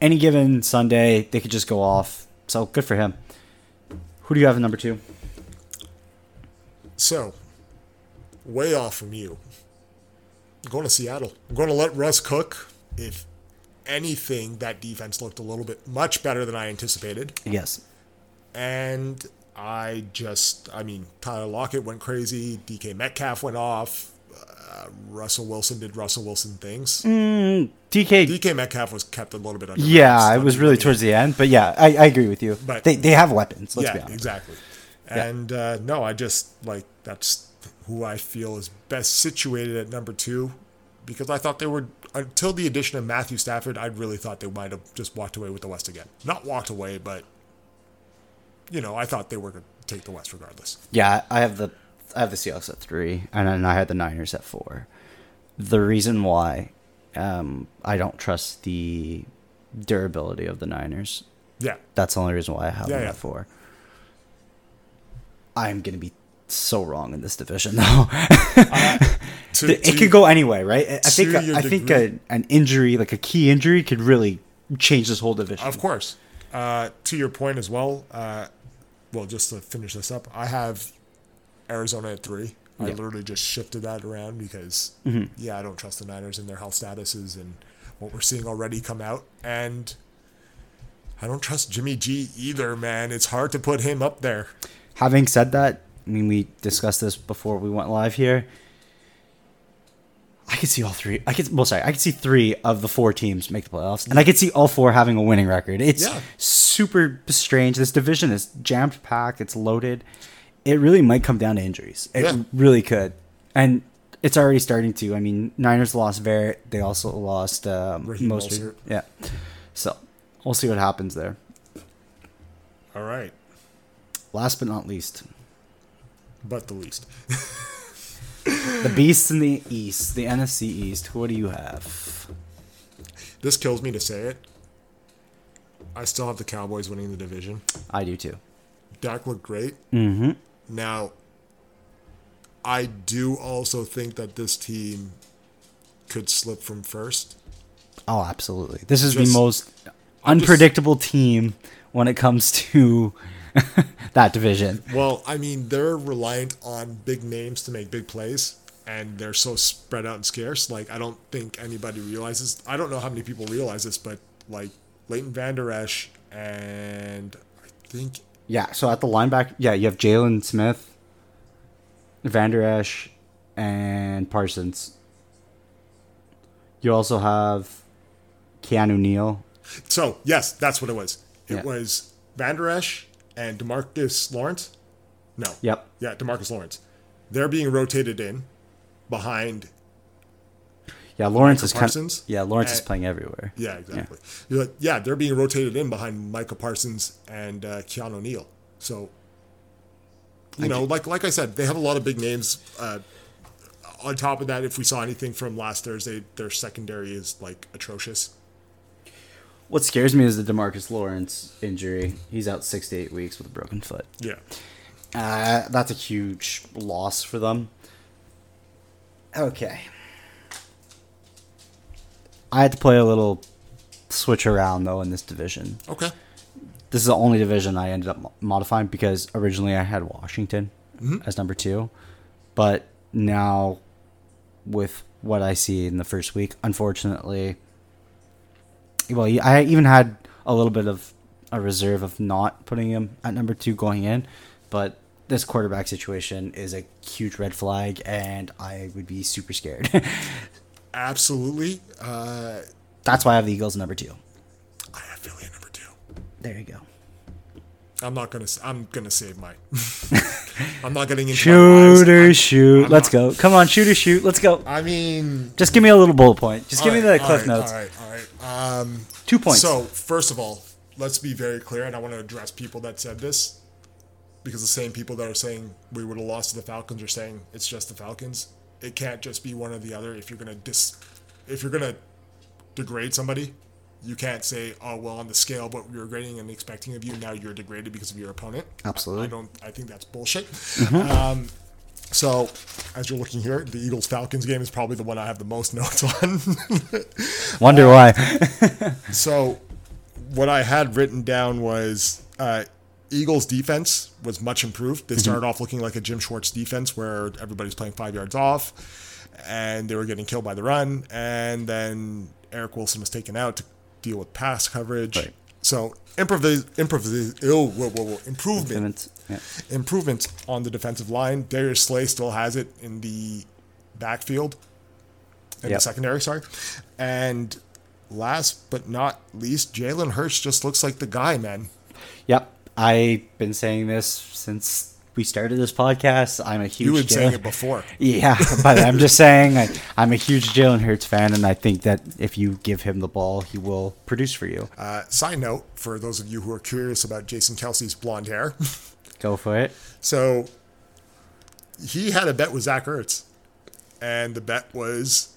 any given Sunday they could just go off. So good for him. Who do you have at number two? So, way off from you. I'm going to Seattle. I'm going to let Russ cook. If anything, that defense looked a little bit much better than I anticipated. Yes. And I just, I mean, Tyler Lockett went crazy. DK Metcalf went off. Uh, Russell Wilson did Russell Wilson things. DK. DK Metcalf was kept a little bit under. yeah, it was really towards the end, but yeah, I, I agree with you. But- they they have weapons. Let's be yeah, honest. exactly. Yeah. And uh, no, I just like that's who I feel is best situated at number two because I thought they were until the addition of Matthew Stafford. I really thought they might have just walked away with the West again. Not walked away, but you know, I thought they were going to take the West regardless. Yeah, I have the I have the Seahawks at three, and then I had the Niners at four. The reason why um, I don't trust the durability of the Niners. Yeah, That's the only reason why I have Yeah, them yeah. at four. I'm gonna be so wrong in this division, though. to, it to- could go anyway, right? I I think I think a, an injury, like a key injury, could really change this whole division. Of course. Uh, to your point as well, uh, well, just to finish this up, I have Arizona at three. I Yeah. literally just shifted that around because, yeah, I don't trust the Niners and their health statuses and what we're seeing already come out. And I don't trust Jimmy G either, man. It's hard to put him up there. Having said that, I mean, we discussed this before we went live here. I could see all three. I could, well, sorry, I could see three of the four teams make the playoffs, and I could see all four having a winning record. It's Yeah. super strange. This division is jammed packed. It's loaded. It really might come down to injuries. It Yeah. really could, and it's already starting to. I mean, Niners lost Verrett. They also lost um, most. Yeah, so we'll see what happens there. All right. Last but not least, But the least. the beasts in the East, the NFC East. What do you have? This kills me to say it. I still have the Cowboys winning the division. I do too. Dak looked great. Mm-hmm. Now, I do also think that this team could slip from first. Oh, absolutely. This is Just- the most I'm just- unpredictable team when it comes to that division. Well, I mean, they're reliant on big names to make big plays, and they're so spread out and scarce. Like, I don't think anybody realizes. I don't know how many people realize this, but like Leighton Vander Esch and I think Yeah. So at the linebacker, yeah, you have Jaylon Smith, Vander Esch, and Parsons. You also have Keanu Neal. so. Yes, that's what it was. It Yeah. was Vander Esch and Demarcus Lawrence. No. Yep. Yeah, Demarcus Lawrence. They're being rotated in behind. Yeah, Lawrence is kind Parsons? Yeah, Lawrence is Uh, playing everywhere. Yeah, exactly. Yeah, yeah they're being rotated in behind Micah Parsons and uh, Keanu Neal. So, you know, like like I said, they have a lot of big names. Uh, on top of that, if we saw anything from last Thursday, their secondary is like atrocious. What scares me is the Demarcus Lawrence injury. He's out six to eight weeks with a broken foot. Yeah. Uh, that's a huge loss for them. Okay. I had to play a little switch around though in this division. Okay. This is the only division I ended up modifying because originally I had Washington as number two, but now with what I see in the first week, unfortunately, well, I even had a little bit of a reserve of not putting him at number two going in, but this quarterback situation is a huge red flag, and I would be super scared. Absolutely. Uh, That's why I have the Eagles number two. I have Philly at number two. There you go. I'm not gonna. I'm gonna save my. I'm not getting into. Shoot or I'm- shoot. I'm Let's not- go. Come on, shoot or shoot. Let's go. I mean, Just give me a little bullet point. Just give me the cliff right, notes. Right, all right. Um, Two points. So, first of all, let's be very clear, and I want to address people that said this because the same people that are saying we would have lost to the Falcons are saying it's just the Falcons. It can't just be one or the other. If you're gonna dis, if you're gonna degrade somebody, you can't say, "Oh well, on the scale, what we were grading and expecting of you, now you're degraded because of your opponent." Absolutely. I don't. I think that's bullshit. Um, so, as you're looking here, the Eagles Falcons game is probably the one I have the most notes on. Wonder why. So, what I had written down was uh, Eagles' defense was much improved. They started off looking like a Jim Schwartz defense where everybody's playing five yards off and they were getting killed by the run. And then Eric Wilson was taken out to deal with pass coverage. Right. So, improvis- improvis- oh, whoa, whoa, whoa, improvement Yeah. improvements on the defensive line. Darius Slay still has it in the backfield, in Yep. the secondary, sorry. And last but not least, Jalen Hurts just looks like the guy, man. Yep. I've been saying this since we started this podcast. I'm a huge. You were saying it before. Yeah, but I'm just saying I, I'm a huge Jalen Hurts fan, and I think that if you give him the ball, he will produce for you. Uh, side note, for those of you who are curious about Jason Kelce's blonde hair, Go for it. so he had a bet with Zach Ertz, and the bet was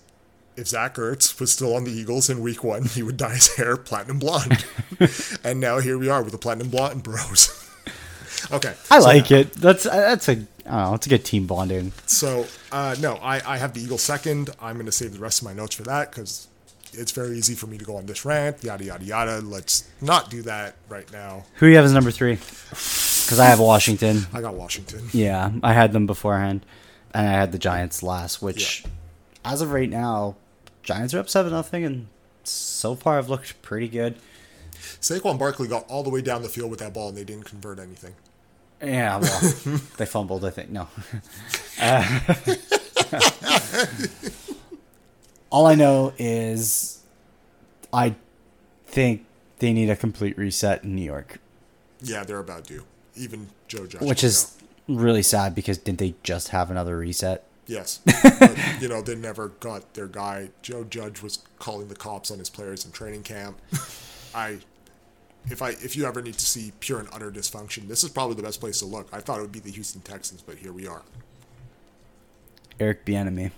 if Zach Ertz was still on the Eagles in Week One, he would dye his hair platinum blonde, and now here we are with the platinum blonde bros. okay, I so- like it. That's that's a don't. It's a good team bonding. So uh, no, I, I have the Eagles second. I'm going to save the rest of my notes for that because it's very easy for me to go on this rant. Yada yada yada. Let's not do that right now. Who do you have as number three? Because I have Washington. I got Washington. Yeah, I had them beforehand, and I had the Giants last. Which, as of right now, Giants are up seven nothing, and so far have looked pretty good. Saquon Barkley got all the way down the field with that ball and they didn't convert anything. Yeah, well, they fumbled. I think no. Uh, all I know is, I think they need a complete reset in New York, Yeah, they're about due. Even Joe Judge. which is really sad because didn't they just have another reset? yes. but, you know, they never got their guy. Joe Judge was calling the cops on his players in training camp. I. If I if you ever need to see pure and utter dysfunction, this is probably the best place to look. I thought it would be the Houston Texans, but here we are. Eric Bieniemy.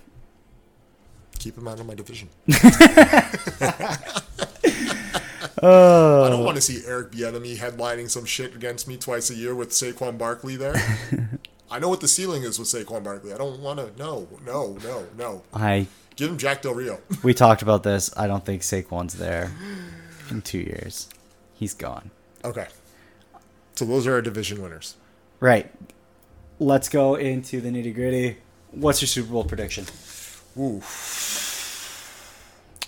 Keep him out of my division. Oh, I don't oh. want to see Eric Bieniemy headlining some shit against me twice a year with Saquon Barkley there. I know what the ceiling is with Saquon Barkley. I don't want to. No, no, no, no. I Give him Jack Del Rio. we talked about this. I don't think Saquon's there in two years. He's gone. Okay. So those are our division winners. Right. Let's go into the nitty gritty. What's your Super Bowl prediction? Ooh.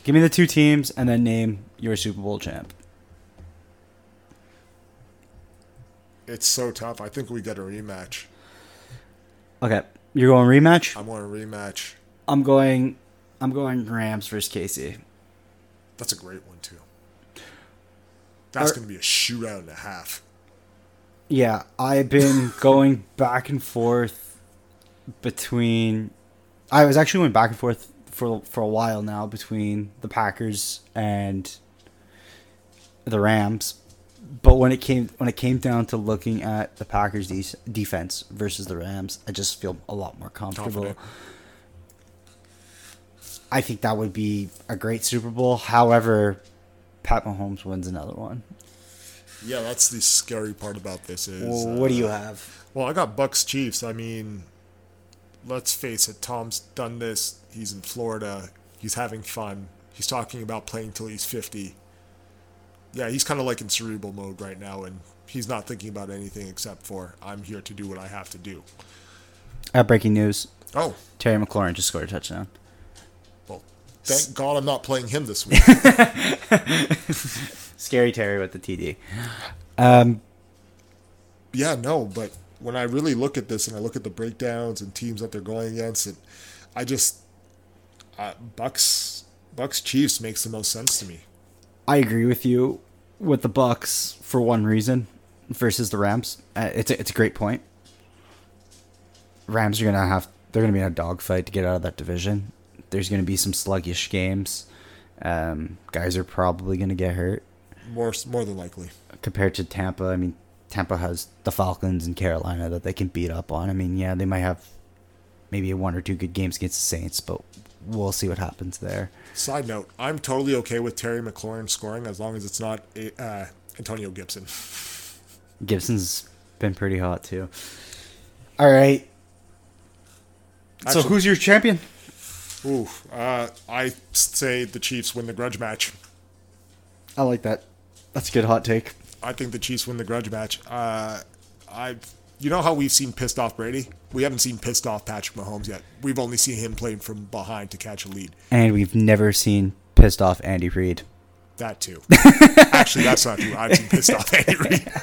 Give me the two teams and then name your Super Bowl champ. It's so tough. I think we get a rematch. Okay, you're going rematch. I'm going rematch. I'm going. I'm going Rams versus Casey. That's a great one too. That's Are- going to be a shootout and a half. Yeah, I've been going back and forth between. I was actually went back and forth for for a while now between the Packers and the Rams, but when it came when it came down to looking at the Packers' de- defense versus the Rams, I just feel a lot more comfortable. Confident. I think that would be a great Super Bowl. However, Pat Mahomes wins another one. Yeah, that's the scary part about this is. Well, what do you uh, have? Well, I got Bucks Chiefs. I mean, let's face it. Tom's done this. He's in Florida. He's having fun. He's talking about playing till he's fifty. Yeah, he's kind of like in cerebral mode right now, and he's not thinking about anything except for I'm here to do what I have to do. Uh, breaking news: Oh, Terry McLaurin just scored a touchdown. well, thank God I'm not playing him this week. Scary Terry with the TD. Um, yeah, no, but when I really look at this and I look at the breakdowns and teams that they're going against, and I just uh, Bucks Bucks Chiefs makes the most sense to me. I agree with you with the Bucks for one reason versus the Rams. Uh, it's a, it's a great point. Rams are gonna have they're gonna be in a dogfight to get out of that division. There's gonna be some sluggish games. Um, guys are probably gonna get hurt More more than likely. compared to Tampa. I mean, Tampa has the Falcons and Carolina that they can beat up on. I mean, yeah, they might have maybe one or two good games against the Saints, but we'll see what happens there. Side note: I'm totally okay with Terry McLaurin scoring as long as it's not uh, Antonio Gibson. Gibson's been pretty hot too. All right. so who's your champion? Ooh, uh, I say the Chiefs win the grudge match. I like that. That's a good hot take. I think the Chiefs win the grudge match. Uh, I, you know how we've seen pissed off Brady? We haven't seen pissed off Patrick Mahomes yet. We've only seen him playing from behind to catch a lead. And we've never seen pissed off Andy Reid. That too. Actually, that's not true. I've seen pissed off Andy Reid.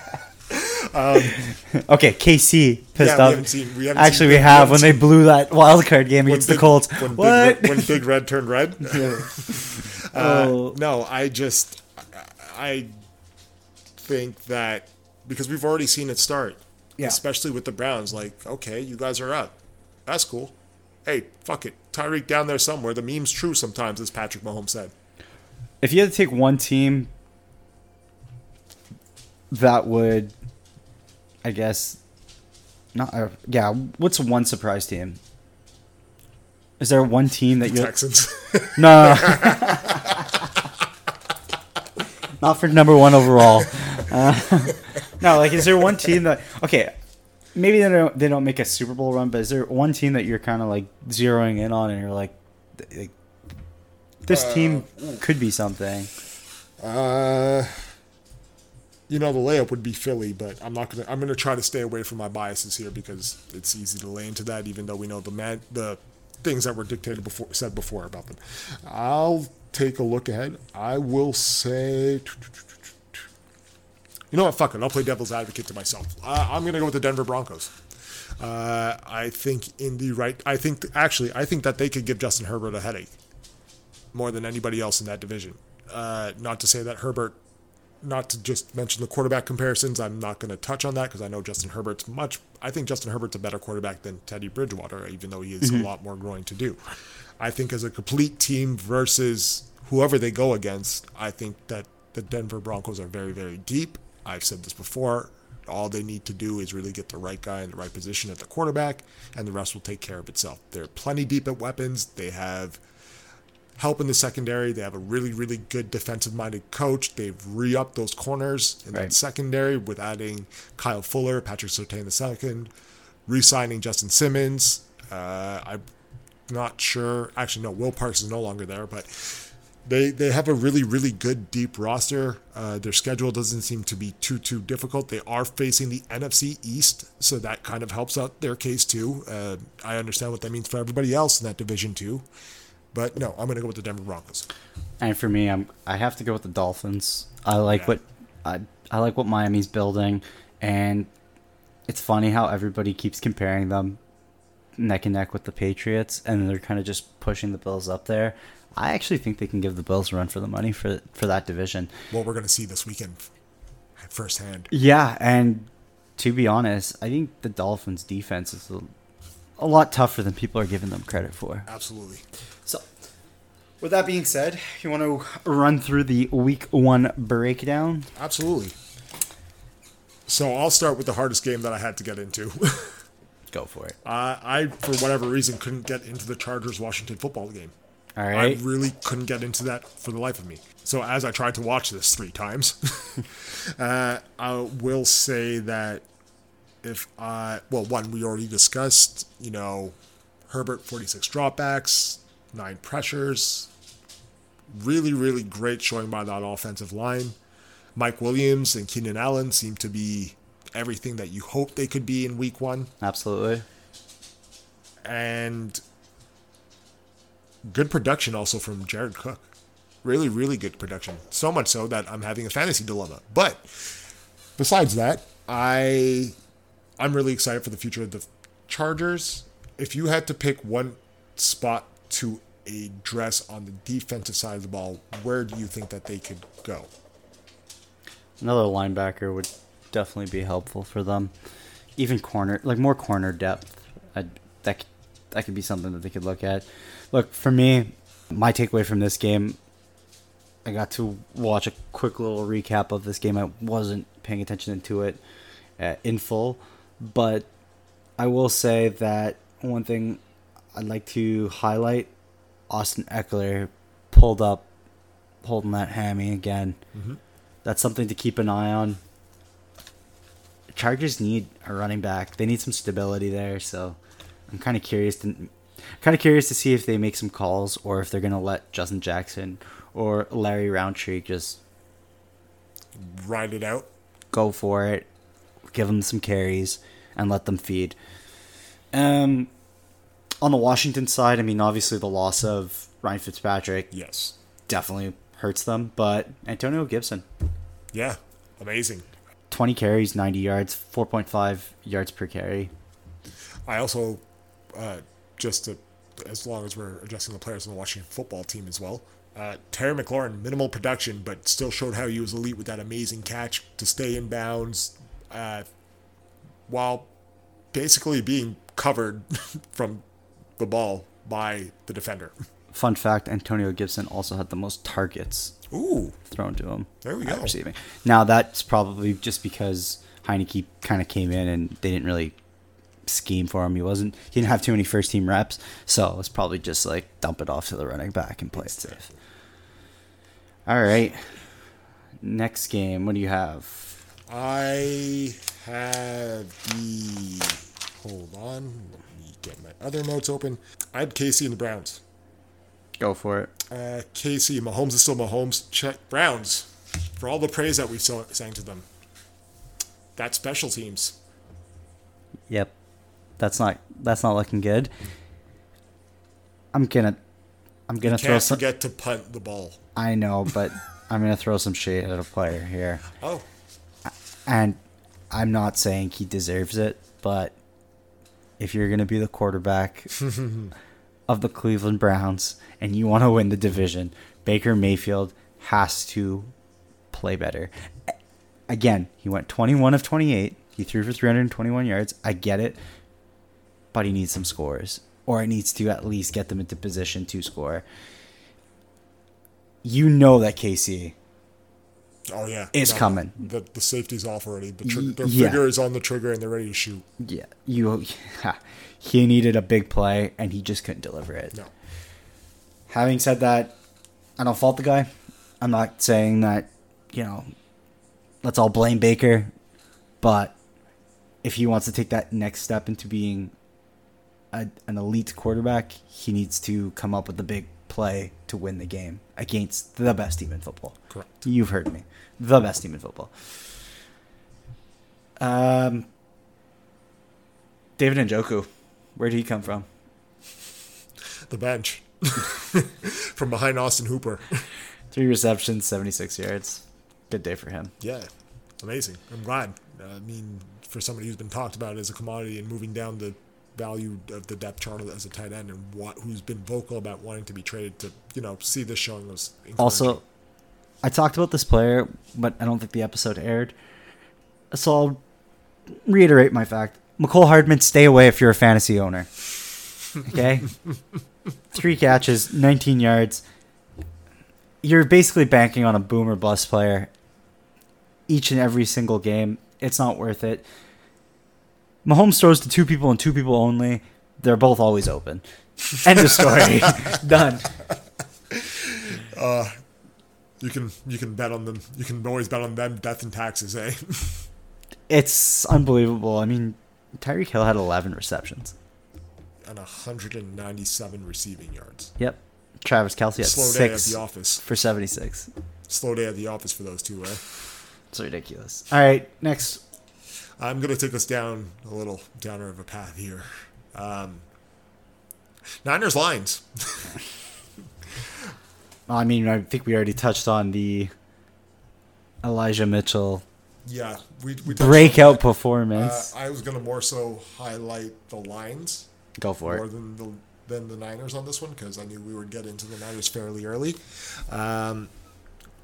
Okay, KC pissed Yeah, off. haven't seen- we Actually, we we have when they blew that wild card game against the Colts. When What? Big, Red, when Big Red turned red. Uh, Oh. no, I just, I think that because we've already seen it start, Yeah. especially with the Browns. Like, okay, you guys are up. That's cool. Hey, fuck it. Tyreek down there somewhere. The meme's true sometimes, as Patrick Mahomes said. If you had to take one team that would, I guess, not. Uh, yeah, what's one surprise team? Is there one team that you're Texans. No, no, no. not for number one overall. Uh, no, like, is there one team that okay? Maybe they don't they don't make a Super Bowl run, but is there one team that you're kind of like zeroing in on, and you're like, like this team could be something. uh, you know, the layup would be Philly, but I'm not gonna. I'm gonna try to stay away from my biases here because it's easy to lay into that, even though we know the man the things that were dictated before said before about them. I'll take a look ahead. I will say. You know what? Fuck it. I'll play devil's advocate to myself. Uh, I'm gonna go with the Denver Broncos. Uh, I think in the right. I think actually, I think that they could give Justin Herbert a headache more than anybody else in that division. Uh, not to say that Herbert, not to just mention the quarterback comparisons. I'm not going to touch on that because I know Justin Herbert's much. I think Justin Herbert's a better quarterback than Teddy Bridgewater, even though he has a lot more growing to do. I think as a complete team versus whoever they go against, I think that the Denver Broncos are very, very deep. I've said this before. All they need to do is really get the right guy in the right position at the quarterback, and the rest will take care of itself. They're plenty deep at weapons. They have help in the secondary. They have a really, really good defensive minded coach. They've re upped those corners in Right. that secondary with adding Kyle Fuller, Patrick Surtain II, re signing Justin Simmons. Uh, I'm not sure. Actually, no, Will Parks is no longer there, but they they have a really really good deep roster. Uh, their schedule doesn't seem to be too too difficult. They are facing the NFC East, so that kind of helps out their case too. Uh, I understand what that means for everybody else in that division too, but no, I'm going to go with the Denver Broncos. And for me, I'm I have to go with the Dolphins. I like Yeah. what I I like what Miami's building, and it's funny how everybody keeps comparing them neck and neck with the Patriots, and they're kind of just pushing the Bills up there. I actually think they can give the Bills a run for the money for for that division. What we're going to see this weekend firsthand. Yeah, and to be honest, I think the Dolphins' defense is a, a lot tougher than people are giving them credit for. Absolutely. So, with that being said, you want to run through the week one breakdown? Absolutely. So I'll start with the hardest game that I had to get into. Go for it. uh, I, for whatever reason, couldn't get into the Chargers Washington football game. All I really couldn't get into that for the life of me. So as I tried to watch this three times, uh, I will say that if I well, one we already discussed, you know, Herbert forty six dropbacks, nine pressures, really really great showing by that offensive line. Mike Williams and Keenan Allen seem to be everything that you hoped they could be in week one Absolutely. and good production also from Jared Cook. Really, really good production. So much so that I'm having a fantasy dilemma. But besides that, I I'm really excited for the future of the Chargers. If you had to pick one spot to address on the defensive side of the ball, where do you think that they could go? Another linebacker would definitely be helpful for them. Even corner, like more corner depth. I, that that could be something that they could look at. Look for me, my takeaway from this game. I got to watch a quick little recap of this game. I wasn't paying attention to it uh, in full, but I will say that one thing I'd like to highlight: Austin Ekeler pulled up, holding that hammy again. That's something to keep an eye on. Chargers need a running back. They need some stability there. So I'm kind of curious to kind of curious to see if they make some calls or if they're gonna let Justin Jackson or Larry Rountree just Ride it out. go for it, give them some carries, and let them feed. Um, on the Washington side, I mean, obviously the loss of Ryan Fitzpatrick Yes. definitely hurts them, but Antonio Gibson, Yeah. Amazing. 20 carries, 90 yards, 4.5 yards per carry. I also, uh, just to, as long as we're addressing the players on the Washington football team as well, uh, Terry McLaurin, minimal production, but still showed how he was elite with that amazing catch to stay in bounds uh, while basically being covered from the ball by the defender. Fun fact: Antonio Gibson also had the most targets Ooh, thrown to him. There we go. Receiving. Now that's probably just because Heinicke kind of came in and they didn't really scheme for him. He wasn't. He didn't have too many first team reps, so it's probably just like dump it off to the running back and play it safe. All right. Next game. What do you have? I have the. Hold on. Let me get my other notes open. I had Casey and the Browns. Go for it. Uh, Casey, Mahomes is still Mahomes. Check Browns for all the praise that we so, sang to them. That special teams. Yep. That's not. That's not looking good. I'm gonna. I'm gonna throw Can't some. forget to punt the ball. I know, but I'm gonna throw some shade at a player here. Oh, And I'm not saying he deserves it, but if you're going to be the quarterback of the Cleveland Browns and you want to win the division, Baker Mayfield has to play better. Again, he went 21 of 28. He threw for 321 yards. I get it. But he needs some scores. Or it needs to at least get them into position to score. You know that KC oh yeah, It's coming. The the safety's off already. The, tr- yeah. finger is on the trigger and they're ready to shoot. Yeah, you. He needed a big play, and he just couldn't deliver it. No, Having said that, I don't fault the guy. I'm not saying that, you know, let's all blame Baker, but if he wants to take that next step into being a, an elite quarterback, he needs to come up with a big play to win the game against the best team in football. correct. You've heard me. The best team in football. Um, David Njoku, where did he come from? The bench from behind Austin Hooper. Three receptions, 76 yards. Good day for him. Yeah, amazing. I'm glad. I mean, for somebody who's been talked about as a commodity and moving down the value of the depth chart as a tight end, and wa- who's been vocal about wanting to be traded to, you know, see this showing was. Also, I talked about this player, but I don't think the episode aired. So I'll reiterate my fact. Mecole Hardman, stay away if you're a fantasy owner. Okay? Three catches, 19 yards. You're basically banking on a boomer bust player each and every single game. It's not worth it. Mahomes throws to two people and two people only. They're both always open. End of story. Done. You can you can bet on them. You can always bet on them. Death and taxes, eh? It's unbelievable. I mean, Tyreek Hill had 11 receptions. and 197 receiving yards. Yep. Travis Kelce had Slow day at six the office. for 76. Slow day at the office for those two, eh? It's ridiculous. All right, next. I'm gonna take us down a little downer of a path here. Um, Niners lines. I mean, I think we already touched on the Elijah Mitchell Yeah, we, we breakout performance. Uh, I was gonna more so highlight the lines Go for more it. than the than the Niners on this one because I knew we would get into the Niners fairly early. Um,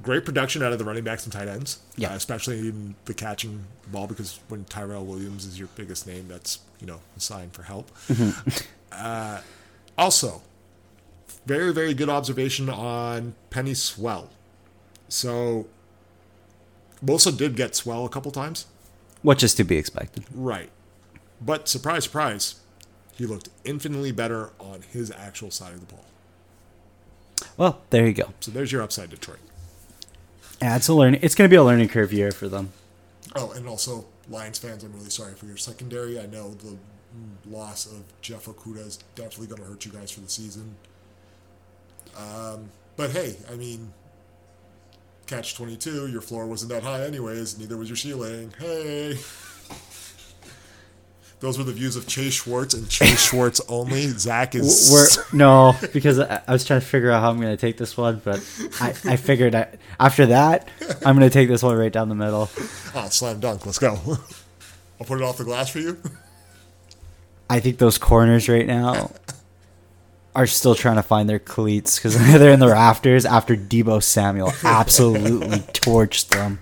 great production out of the running backs and tight ends, Yeah. uh, especially in the catching ball because when Tyrell Williams is your biggest name, that's you know a sign for help. uh, also, very very good observation on Penei Sewell. So, Bosa did get Sewell a couple times. Which is to be expected. Right. But surprise, surprise, he looked infinitely better on his actual side of the ball. Well, there you go. So there's your upside, Detroit. Yeah, it's a learning. It's going to be a learning curve year for them. Oh, and also, Lions fans, I'm really sorry for your secondary. I know the loss of Jeff Okudah is definitely going to hurt you guys for the season. Um, but hey, I mean, catch 22, your floor wasn't that high anyways, neither was your ceiling. Hey. Those were the views of Chase Schwartz and Chase Schwartz only. Zach is. We're no, because I, I was trying to figure out how I'm going to take this one, but I, I figured I, after that, I'm going to take this one right down the middle. Oh, slam dunk. Let's go. I'll put it off the glass for you. I think those corners right now are still trying to find their cleats because they're in the rafters after Deebo Samuel absolutely torched them.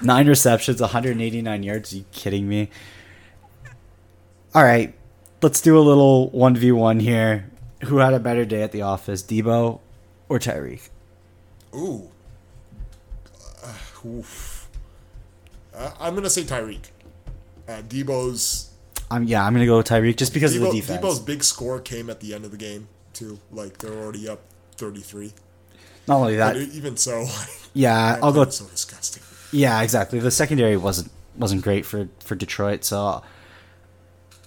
Nine receptions, 189 yards. Are you kidding me? All right, let's do a little 1v1 here. Who had a better day at the office, Deebo or Tyreek? Ooh. Uh, oof. Uh, I'm going to say Tyreek. Uh, Deebo's I'm yeah, I'm gonna go with Tyreek just because Deebo, of the defense. Deebo's big score came at the end of the game too. Like they're already up 33. Not only that, e- even so, yeah, I'll go. so disgusting. Yeah, exactly. The secondary wasn't wasn't great for for Detroit, so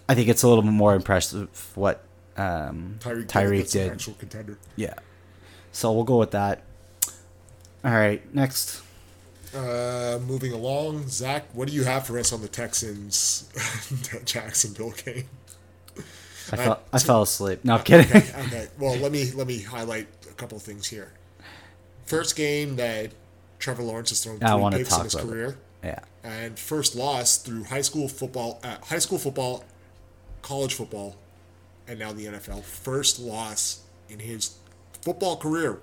I think it's a little bit more impressive what um, Tyreek, Tyreek did. actual contender. Yeah, so we'll go with that. All right, next. Uh, moving along, Zach, what do you have for us on the Texans Jacksonville game? I fell I fell asleep. No, I'm kidding. Okay, okay. Well, let me let me highlight a couple of things here. First game that Trevor Lawrence has thrown three picks in his about it. career, yeah, and first loss through high school football, uh, high school football, college football, and now the NFL. First loss in his football career.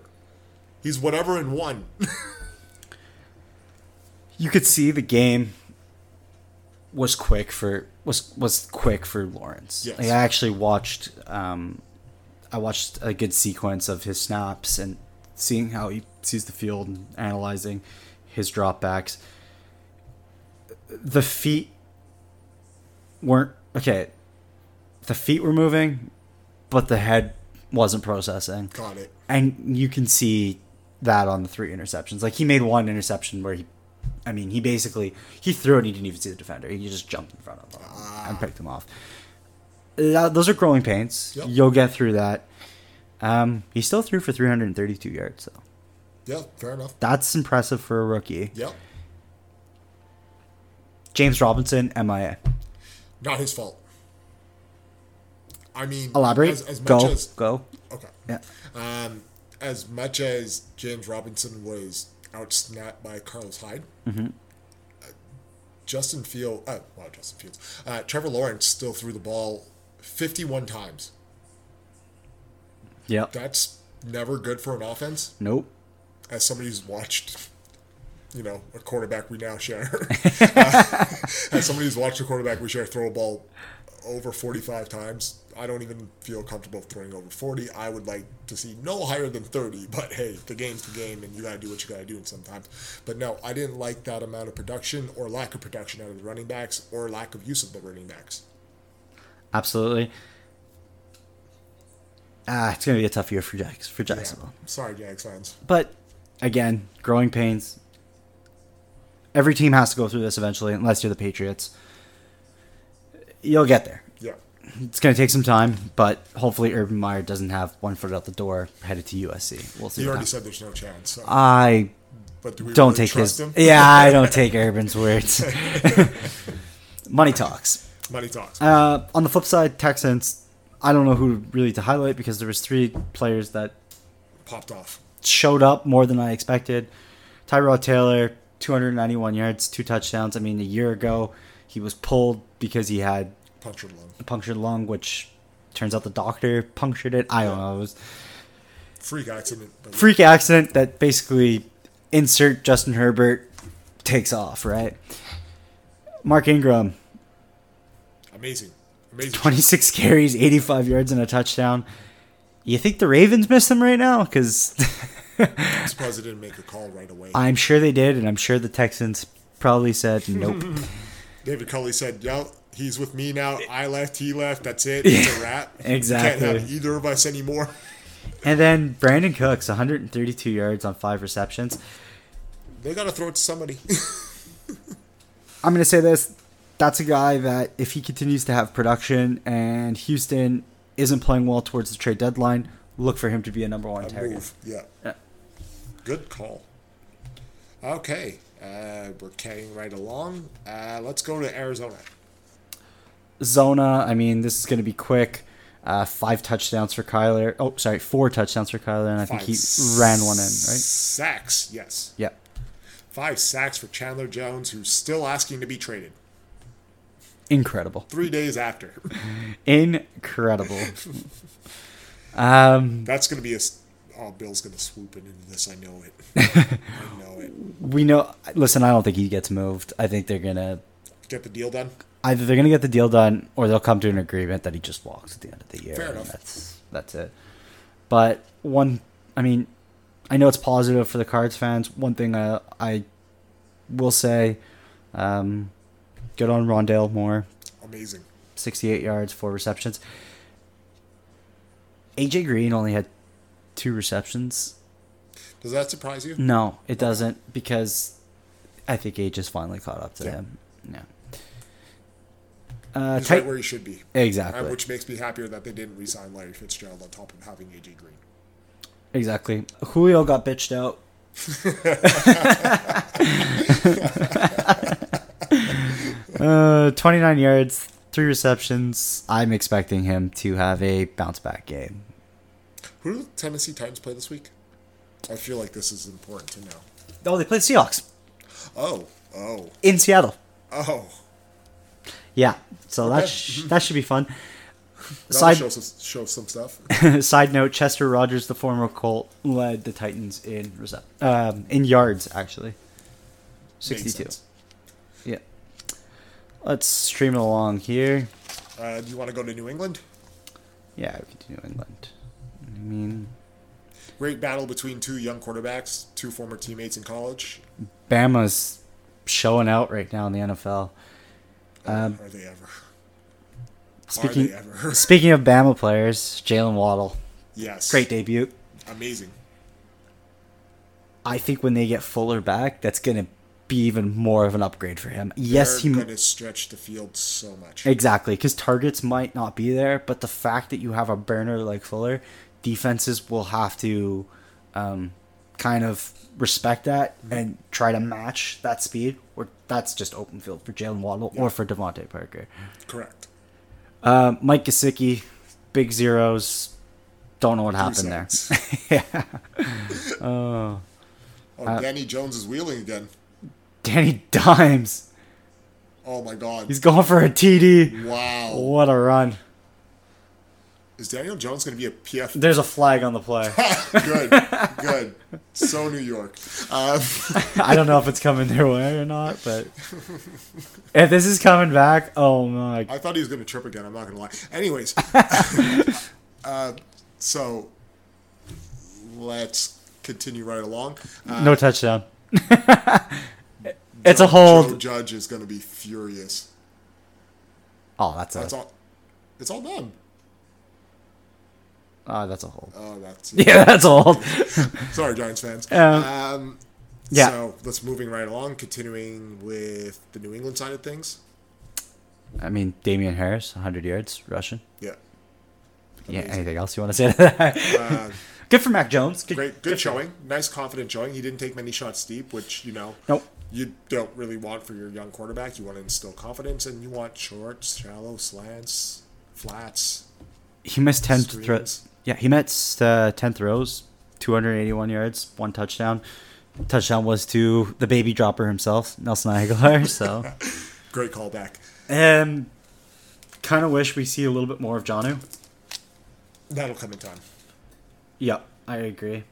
He's whatever and one. you could see the game was quick for was was quick for Lawrence. Yes. Like, I actually watched um, I watched a good sequence of his snaps and seeing how he sees the field and analyzing his dropbacks. The feet weren't okay. The feet were moving, but the head wasn't processing Got it. and you can see that on the three interceptions. Like he made one interception where he, I mean, he basically he threw it and he didn't even see the defender. He just jumped in front of him and picked him off. That- those are growing pains. Yep. You'll get through that. Um, he still threw for 332 yards, so Yeah, fair enough. that's impressive for a rookie. Yep. James Robinson, MIA. Not his fault. I mean, Elaborate. As, as much go, as go. okay, Yeah. um, as much as James Robinson was outsnapped by Carlos Hyde, Mm-hmm. uh, Justin Field, uh, well, Justin Fields, uh, Trevor Lawrence still threw the ball fifty-one times. Yep. That's never good for an offense. Nope. As somebody who's watched you know, a quarterback we now share. uh, as somebody who's watched a quarterback we share throw a ball over 45 times, I don't even feel comfortable throwing over 40. I would like to see no higher than 30, but hey, the game's the game and you got to do what you got to do sometimes. But no, I didn't like that amount of production or lack of production out of the running backs or lack of use of the running backs. Absolutely. Ah, it's gonna be a tough year for Jags for Jacksonville. Yeah. Sorry, Jags fans. But again, growing pains. Every team has to go through this eventually, unless you're the Patriots. You'll get there. Yeah. It's going to take some time, but hopefully Urban Meyer doesn't have one foot out the door headed to USC. We'll see. He already said there's no chance. So. I but do we don't really take trust his. him? Yeah, I don't take Urban's words. Money talks. Money talks. Uh, on the flip side, Texans. I don't know who really to highlight because there was three players that Popped off. showed up more than I expected. Tyrod Taylor, 291 yards, two touchdowns. I mean, a year ago, he was pulled because he had Punctured lung. a punctured lung, which turns out the doctor punctured it. I don't know. It was Freak accident. Freak accident that basically insert Justin Herbert takes off, right? Mark Ingram, Amazing. Amazing. 26 carries, 85 yards, and a touchdown. You think the Ravens miss him right now? Because I'm surprised they didn't make a call right away. I'm sure they did, and I'm sure the Texans probably said nope. David Culley said, "Yo, he's with me now. I left, he left. That's it. It's a wrap. Exactly. Can't have either of us anymore." and then Brandin Cooks, 132 yards on five receptions. They got to throw it to somebody. I'm going to say this. That's a guy that if he continues to have production and Houston isn't playing well towards the trade deadline, look for him to be a number one a target. move. Yeah. Yeah. Good call. Okay, uh, we're carrying right along. Uh, let's go to Arizona. Zona, I mean, this is going to be quick. Uh, five touchdowns for Kyler. Oh, sorry, four touchdowns for Kyler, and I think Five he ran one in, right? Sacks, yes. Yep. Five sacks for Chandler Jones, who's still asking to be traded Incredible. three days after. Incredible. um, That's going to be a. Oh, Bill's going to swoop in into this. I know it. I know it. we know. Listen, I don't think he gets moved. I think they're gonna Get the deal done. either they're gonna get the deal done or they'll come to an agreement that he just walks at the end of the year. Fair enough. That's that's it. But one, I mean, I know it's positive for the Cards fans. One thing I I will say, um, good on Rondale Moore, Amazing. 68 yards, four receptions. AJ Green only had two receptions. Does that surprise you? No, it doesn't because I think age just finally caught up to Yeah. him. Yeah. Uh, He's tight, right where he should be. exactly. Which makes me happier that they didn't re-sign Larry Fitzgerald on top of having AJ Green. Exactly. Julio got bitched out. uh, 29 yards, three receptions. I'm expecting him to have a bounce back game. Who do the Tennessee Titans play this week? I feel like this is important to know. Oh, they played Seahawks Oh, oh, in Seattle. oh. Yeah, so that Okay. sh- that should be fun. That Side shows us, shows some stuff. side note: Chester Rogers, the former Colt, led the Titans in recep- um, in yards actually. Makes Sixty-two. Let's stream it along here. Uh, do you want to go to New England? Yeah, we could do New England. I mean, Great battle between two young quarterbacks, two former teammates in college. Bama's showing out right now in the NFL. Um, Are they ever? Speaking Are they ever? speaking of Bama players, Jaylen Waddle, yes. great debut. Amazing. I think when they get Fuller back, that's gonna be even more of an upgrade for him. Yes, They're he going to stretch the field so much. exactly because targets might not be there, but the fact that you have a burner like Fuller, defenses will have to um, kind of respect that and try to match that speed. Or that's just open field for Jaylen Waddle or for DeVante Parker. Correct. Uh, Mike Gesicki, big zeros. Don't know what Three happened there. yeah. Oh, Oh, Uh, Danny Jones is wheeling again. Danny Dimes. Oh my God. He's going for a TD. wow. What a run. Is Daniel Jones going to be a PF? There's a flag on the play. good, good. So New York. Um, I don't know if it's coming their way or not, but if this is coming back, oh my! I thought he was going to trip again. I'm not going to lie. Anyways, uh, so let's continue right along. Uh, No touchdown. It's a hold. Joe Judge is going to be furious. Oh, that's a That's all. It's all done. oh, that's a hold. Oh, that's Yeah, that's a hold. sorry, Giants fans. Um, um, yeah. So let's moving right along. Continuing with the New England side of things. I mean, Damien Harris, 100 yards rushing. Yeah. Yeah. Anything else you want to say to that? Uh, good for Mac Jones. Good, great, good good showing. Nice, confident showing. He didn't take many shots deep, which you know Nope. You don't really want for your young quarterback. You want to instill confidence, and you want shorts, shallow, slants, flats. He missed 10 throws. Yeah, he missed uh, 10 throws, 281 yards, one touchdown. Touchdown was to the baby dropper himself, Nelson Agholor. So, Great callback. um, kind of wish we see a little bit more of Jonnu. That'll come in time. Yep, I agree.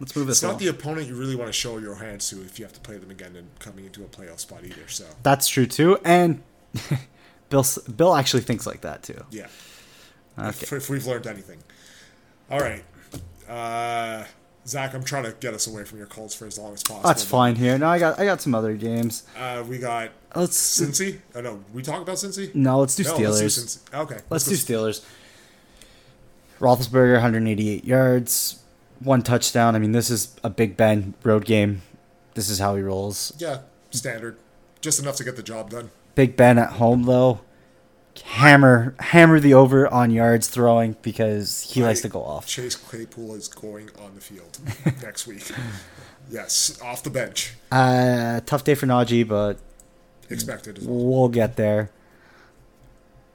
Let's move this It's not on. the opponent you really want to show your hands to if you have to play them again and coming into a playoff spot either. So That's true too, and Bill Bill actually thinks like that too. yeah, Okay. if, if we've learned anything. All right, uh, Zach, I'm trying to get us away from your Colts for as long as possible. That's fine here. No, I got I got some other games. Uh, we got Let's Cincy. Oh no, we talk about Cincy. no, let's do No, Steelers. let's do Cincy. Okay, Let's go do Steelers. Roethlisberger, 188 yards, one touchdown. I mean, this is a Big Ben road game. This is how he rolls. Yeah, standard. Just enough to get the job done. Big Ben at home though, hammer hammer the over on yards throwing because he likes to go off. Chase Claypool is going on the field next week. Yes, off the bench. Uh, tough day for Najee, but Expected as well. we'll get there.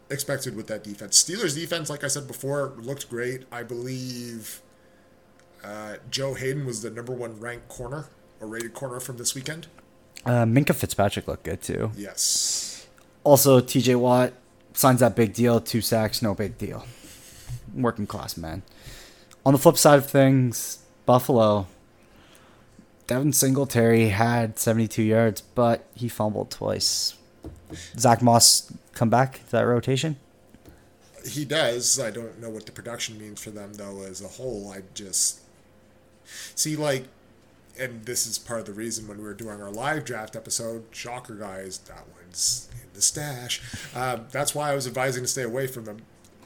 expected with that defense. Steelers defense, like I said before, looked great. I believe uh, Joe Haden was the number one ranked corner or rated corner from this weekend. Uh, Minkah Fitzpatrick looked good too. Yes. Also, TJ Watt signs that big deal, two sacks, no big deal. Working class man. On the flip side of things, Buffalo. Devin Singletary had 72 yards, but he fumbled twice. Zach Moss come back to that rotation. He does. I don't know what the production means for them though as a whole. I just see like and this is part of the reason when we were doing our live draft episode, shocker guys, that one's in the stash. Um, that's why I was advising to stay away from them.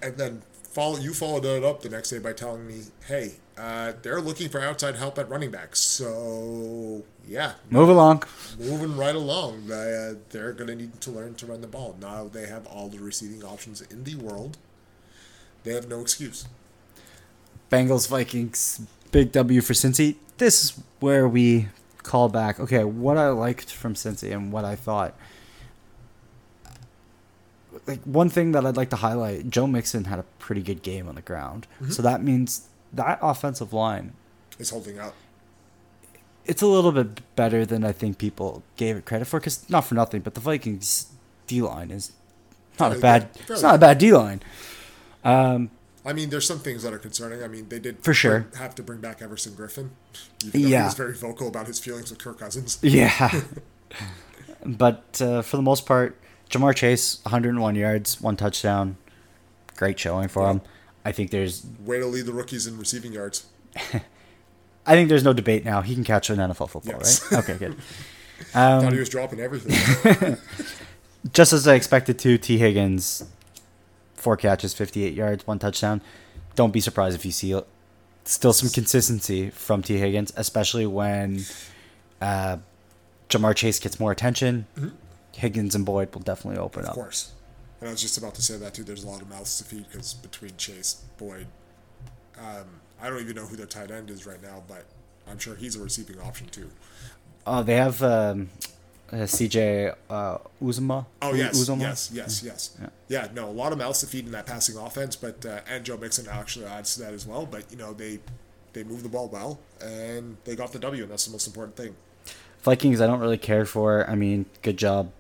And then follow you followed it up the next day by telling me, hey, uh, they're looking for outside help at running back. So yeah, Move along. moving right along. Uh, they're going to need to learn to run the ball. Now they have all the receiving options in the world. They have no excuse. Bengals Vikings big W for Cincy. This is where we call back. Okay, what I liked from Cincy and what I thought. Like one thing that I'd like to highlight, Joe Mixon had a pretty good game on the ground. So that means that offensive line is holding up. it's a little bit better than I think people gave it credit for. Because not for nothing, but the Vikings D line is not a bad. good. It's not a bad D line. Um, I mean, there's some things that are concerning. I mean, they did For sure. have to bring back Everson Griffen. Yeah. he was very vocal about his feelings with Kirk Cousins. Yeah. but uh, for the most part, Ja'Marr Chase, 101 yards, one touchdown. Great showing for him. I think there's Way to lead the rookies in receiving yards. I think there's no debate now. He can catch an NFL football, Yes. right? Okay, good. Thought Um, he was dropping everything. just as I expected to, Tee Higgins, four catches, 58 yards, one touchdown. Don't be surprised if you see still some consistency from Tee Higgins, especially when uh, Ja'Marr Chase gets more attention. Higgins and Boyd will definitely open of up. Of course. And I was just about to say that too. There's a lot of mouths to feed because between Chase, Boyd, um, I don't even know who their tight end is right now, but I'm sure he's a receiving option too. Oh, they have um, uh, CJ uh, Uzomah. Oh yes, Uzomah? yes, yes, yes. Yeah. no, a lot of mouths to feed in that passing offense, but uh, and Joe Mixon actually adds to that as well. But you know they they move the ball well and they got the W, and that's the most important thing. Vikings, I don't really care for. I mean, good job,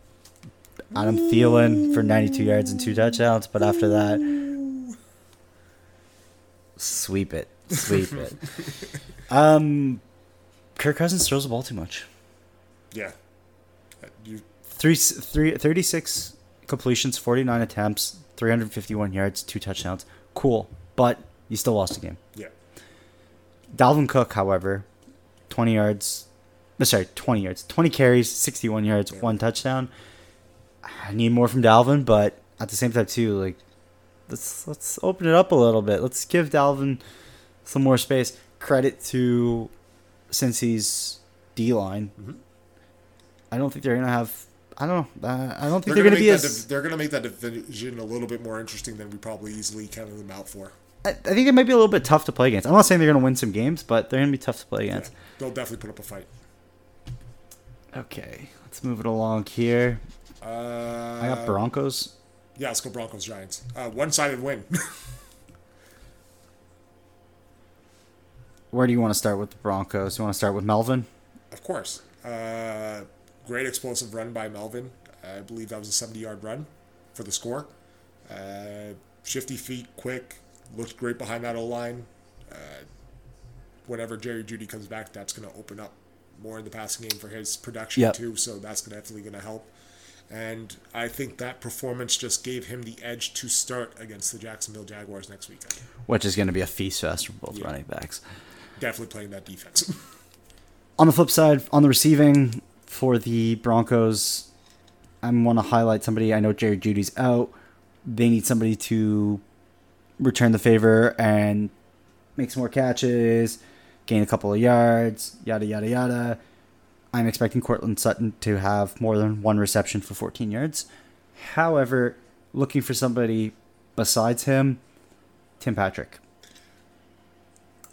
Adam Thielen for 92 yards and two touchdowns. But after that, sweep it, sweep it. Um, Kirk Cousins throws the ball too much. Yeah. Three, three, 36 completions, 49 attempts, 351 yards, two touchdowns. Cool, but you still lost the game. yeah. Dalvin Cook, however, 20 yards. no, Sorry, 20 yards. 20 carries, 61 yards, Yeah. one touchdown. I need more from Dalvin, but at the same time too, like let's let's open it up a little bit. Let's give Dalvin some more space. Credit to Cincy's D line. Mhm. I don't think they're gonna have. I don't know. Uh, I don't think They're, they're, gonna, gonna, be as. div- they're gonna make that division a little bit more interesting than we probably easily counted them out for. I, I think it might be a little bit tough to play against. I'm not saying they're gonna win some games, but they're gonna be tough to play Yeah. against. They'll definitely put up a fight. Okay, let's move it along here. Uh, I got Broncos. Yeah, let's go Broncos Giants. Uh, one-sided win. Where do you want to start with the Broncos? You want to start with Melvin? of course. Uh, great explosive run by Melvin. I believe that was a 70-yard run for the score. Uh, shifty feet, quick, looked great behind that O line. Uh, whenever Jerry Jeudy comes back, that's going to open up more in the passing game for his production Yep. too. So that's definitely going to help. And I think that performance just gave him the edge to start against the Jacksonville Jaguars next weekend. Which is going to be a feast fest for both Yeah. running backs. Definitely playing that defense. On the flip side, on the receiving for the Broncos, I want to highlight somebody. I know Jerry Jeudy's out. They need somebody to return the favor and make some more catches, gain a couple of yards, yada, yada, yada. I'm expecting Courtland Sutton to have more than one reception for 14 yards. However, looking for somebody besides him, Tim Patrick.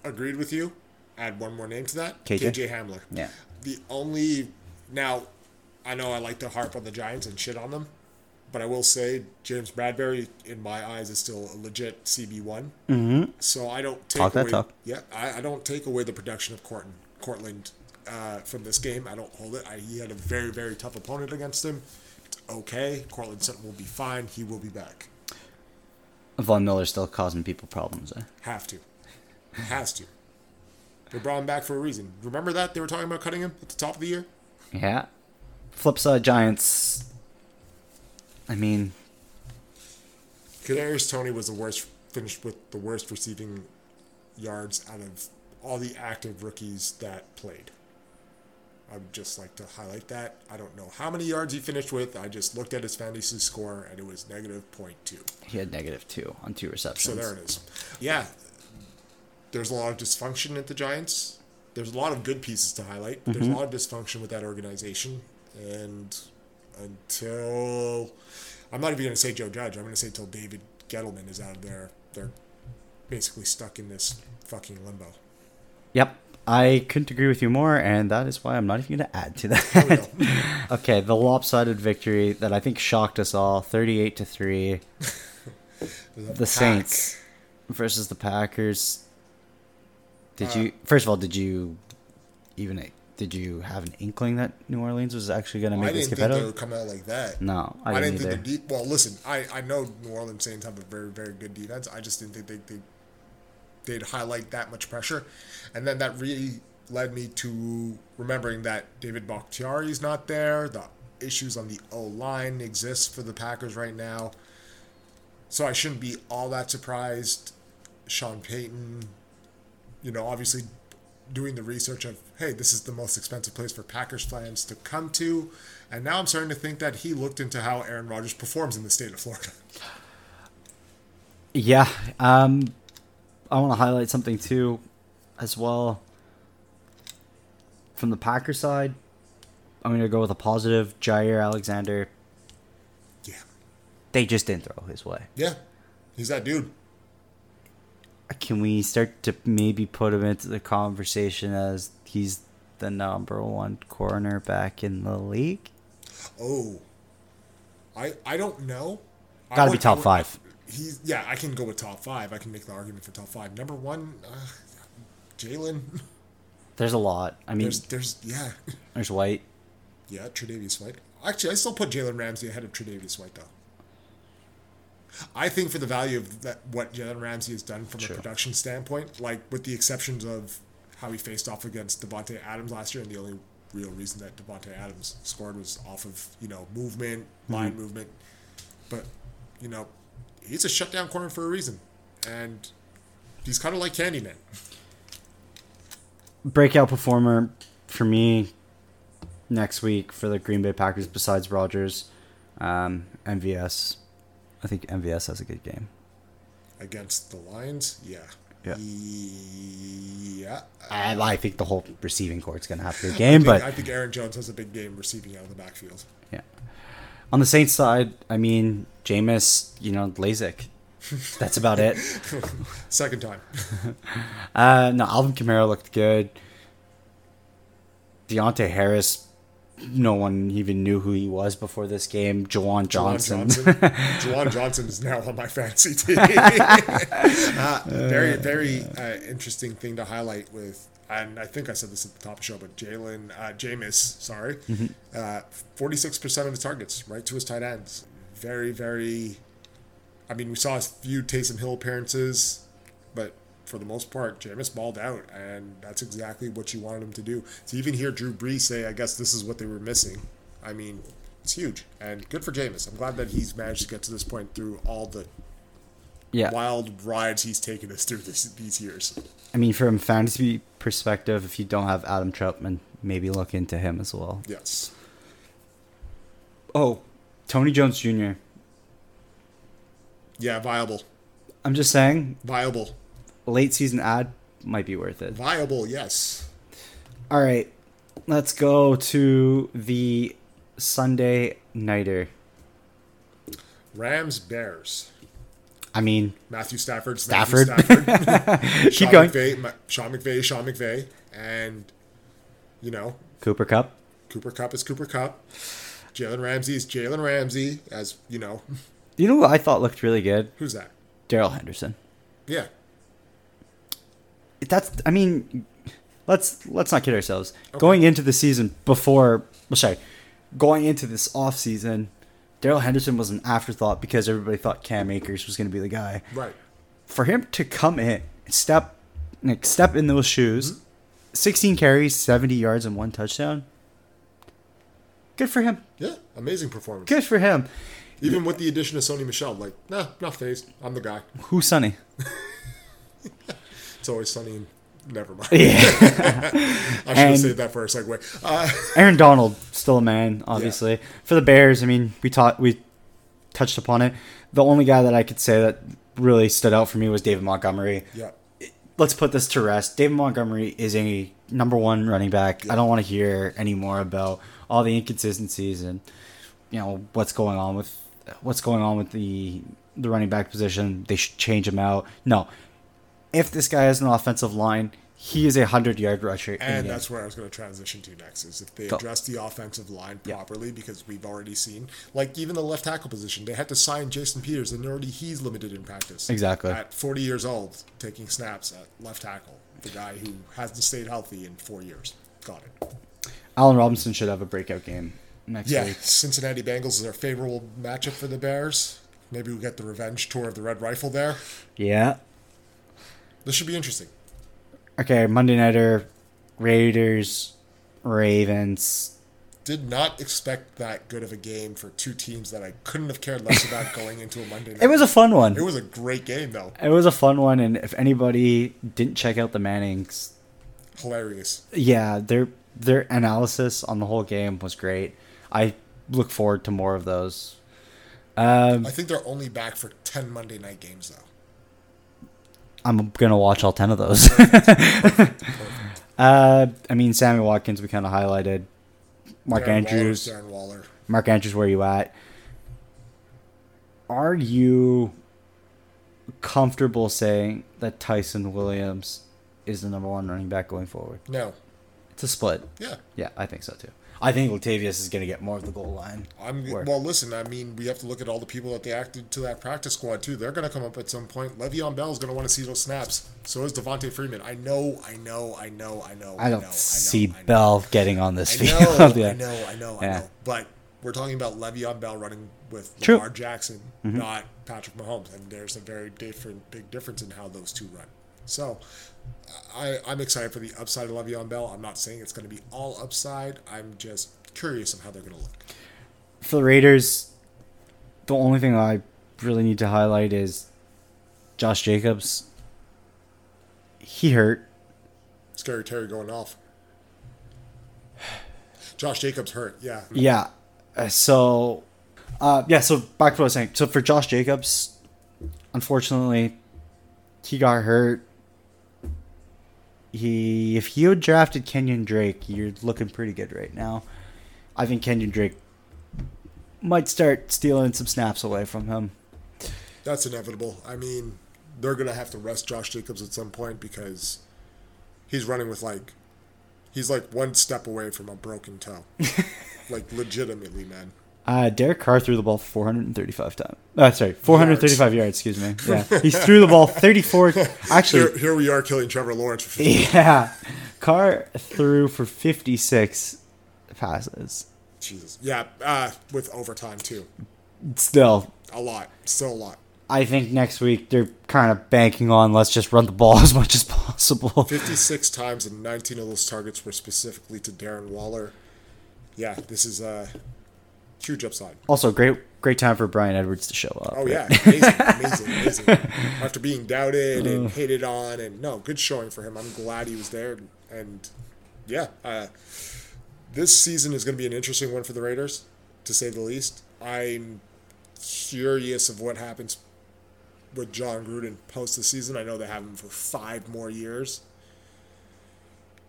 Agreed with you. Add one more name to that. KJ? KJ Hamler. Yeah. The only now, I know I like to harp on the Giants and shit on them, but I will say James Bradberry, in my eyes, is still a legit CB one. Mm-hmm. So I don't take Talk that away. talk. Yeah, I, I don't take away the production of Courtland, Courtland uh, from this game. I don't hold it. I, he had a very very tough opponent against him. It's okay. Courtland Sutton will be fine. He will be back. Von Miller's still causing people problems. Eh? Have to. Has to. They brought him back for a reason. Remember that they were talking about cutting him at the top of the year. Yeah. Flip side uh, Giants. I mean, Kadarius Toney was the worst. Finished with the worst receiving yards out of all the active rookies that played. I would just like to highlight that. I don't know how many yards he finished with. I just looked at his fantasy score and it was negative 0.2. he had negative two on two receptions. So there it is. Yeah, there's a lot of dysfunction at the Giants. There's a lot of good pieces to highlight. There's a mm-hmm. lot of dysfunction with that organization, and until I'm not even going to say Joe Judge. I'm going to say until David Gettleman is out of there, they're basically stuck in this fucking limbo. Yep. I couldn't agree with you more, and that is why I'm not even going to add to that. go. okay, the lopsided victory that I think shocked us all 38 to 3 The Pack. Saints. versus the Packers. Did Uh, you, first of all, did you even, did you have an inkling that New Orleans was actually going to make this didn't think they would come out like that. No, I I didn't, didn't either. think the deep. Well, listen, I, I know New Orleans Saints have a very very good defense. I just didn't think they, they they'd highlight that much pressure, and then that really led me to remembering that David Bakhtiari is not there. The issues on the O line exist for the Packers right now, so I shouldn't be all that surprised. Sean Payton, you know, obviously doing the research of hey, this is the most expensive place for Packers fans to come to, and now I'm starting to think that he looked into how Aaron Rodgers performs in the state of Florida. Yeah, um, I want to highlight something too, as well. From the Packer side, I'm going to go with a positive. Jaire Alexander, Yeah, they just didn't throw his way. yeah, he's that dude. Can we start to maybe put him into the conversation as he's the number one corner back in the league? Oh, I I don't know. Got to be top five. He's yeah, I can go with top five. I can make the argument for top five. Number one, uh, Jalen. There's a lot. I mean, There's there's yeah, there's White. yeah, Tre'Davious White. Actually, I still put Jalen Ramsey ahead of Tre'Davious White though. I think for the value of that, what Jalen Ramsey has done from a production standpoint, like with the exceptions of how he faced off against Davante Adams last year, and the only real reason that Davante Adams scored was off of you know movement, line movement. But you know, he's a shutdown corner for a reason, and he's kind of like Candyman. breakout performer for me next week for the Green Bay Packers besides Rodgers, um, MVS. I think MVS has a good game. against the Lions. Yeah. Yeah. Yeah. And I think the whole receiving court's going to have a good I game, think, but I think Aaron Jones has a big game receiving out of the backfield. yeah. On the Saints side, I mean, Jameis, you know, LASIK. That's about it. Second time. Uh, no, Alvin Kamara looked good. Deonte Harris, no one even knew who he was before this game. Juwan Johnson. Johnson. Johnson is now on my fantasy team. uh, very, very uh, interesting thing to highlight with, and I think I said this at the top of the show, but Jalen, uh, Jameis, sorry, uh, 46% of his targets right to his tight ends. Very, very. I mean, we saw a few Taysom Hill appearances, but for the most part, Jameis balled out, and that's exactly what you wanted him to do. To even hear Drew Brees say, "I guess this is what they were missing," I mean, it's huge and good for Jameis. I'm glad that he's managed to get to this point through all the yeah. wild rides he's taken us through this, these years. I mean, from a fantasy perspective, if you don't have Adam Trautman, maybe look into him as well. Yes. Oh, Tony Jones Jr. Yeah, viable, I'm just saying, viable, late season ad might be worth it. viable. Yes. All right, let's go to the Sunday nighter. Rams, Bears. I mean, Matthew Stafford. Stafford. Matthew Stafford. keep going. McVay, Sean McVay, Sean McVay, and you know Cooper Kupp. Cooper Kupp is Cooper Kupp. Jalen Ramsey is Jalen Ramsey, as you know. You know what I thought looked really good? Who's that? Darrell Henderson. Yeah. That's. I mean, let's let's not kid ourselves. Going into the season before, well, sorry, going into this off season, Darrell Henderson was an afterthought because everybody thought Cam Akers was going to be the guy. Right. For him to come in, step, like step in those shoes, mm-hmm. sixteen carries, seventy yards, and one touchdown. Good for him. Yeah. Amazing performance. Good for him. Even with the addition of Sony Michel, like, nah, not phased. I'm the guy. Who's Sonny? It's always sunny and never mind. Yeah. I should have saved that for a segue. Uh, Aaron Donald, still a man, obviously. For the Bears, I mean, we taught we touched upon it. The only guy that I could say that really stood out for me was David Montgomery. yeah. Let's put this to rest. David Montgomery is a number one running back. I don't want to hear any more about all the inconsistencies and you know what's going on with what's going on with the the running back position. They should change him out. No, if this guy has an offensive line, he is a hundred yard rusher. And that's where I was going to transition to next is if they address the offensive line properly, because we've already seen, like even the left tackle position, they had to sign Jason Peters, and already he's limited in practice. Exactly. At 40 years old, taking snaps at left tackle, the guy who hasn't stayed healthy in four years. Got it. Allen Robinson should have a breakout game next Yeah, week. Cincinnati Bengals is our favorable matchup for the Bears. Maybe we'll get the revenge tour of the Red Rifle there. Yeah. This should be interesting. Okay, Monday Nighter, Raiders, Ravens. Did not expect that good of a game for two teams that I couldn't have cared less about going into a Monday night. It was a fun one. It was a great game though. It was a fun one, and if anybody didn't check out the Mannings, Hilarious. yeah, their their analysis on the whole game was great. I look forward to more of those. Um, I think they're only back for ten Monday night games though. I'm gonna watch all ten of those. uh, I mean, Sammy Watkins, we kind of highlighted. Mark Darren Andrews, Waller, Darren Waller. Mark Andrews, where you at? Are you comfortable saying that Ty'Son Williams is the number one running back going forward? No. It's a split. Yeah. Yeah, I think so too. I think Latavius is going to get more of the goal line. I'm Work. well. Listen, I mean, we have to look at all the people that they acted to that practice squad too. They're going to come up at some point. Le'Veon Bell is going to want to see those snaps. So is Devonta Freeman. I know, I know, I know, I know. I don't know, see I know, I. Bell getting on this I field. know, yeah. I know, I know, I know. But we're talking about Le'Veon Bell running with True. Lamar Jackson, mm-hmm. not Patrick Mahomes, and there's a very different, big difference in how those two run. So, I, I'm excited for the upside of Le'Veon Bell. I'm not saying it's going to be all upside. I'm just curious of how they're going to look. For the Raiders, the only thing I really need to highlight is Josh Jacobs. He hurt. Scary Terry going off. Josh Jacobs hurt. Yeah. Yeah. Uh, so, uh, yeah. So back to what I was saying. So for Josh Jacobs, unfortunately, he got hurt. He, if you had drafted Kenyan Drake, you're looking pretty good right now. I think Kenyan Drake might start stealing some snaps away from him. That's inevitable. I mean, they're going to have to rest Josh Jacobs at some point because he's running with like, he's like one step away from a broken toe. like, legitimately, man. Uh, Derek Carr threw the ball 435 times. Uh, sorry, 435 yards. excuse me. Yeah, he threw the ball 34. Actually, Here, here we are killing Trevor Lawrence for 50. yeah, Carr threw for 56 passes. Jesus. Yeah, uh, with overtime, too. Still, A lot. Still a lot. I think next week they're kind of banking on let's just run the ball as much as possible. 56 times, and 19 of those targets were specifically to Darren Waller. Yeah, this is a huge upside. Also, great great time for Bryan Edwards to show up. Oh yeah, amazing, amazing, amazing. After being doubted and hated on, and no, good showing for him. I'm glad he was there, and yeah, uh, this season is going to be an interesting one for the Raiders, to say the least. I'm curious of what happens with Jon Gruden post the season. I know they have him for five more years,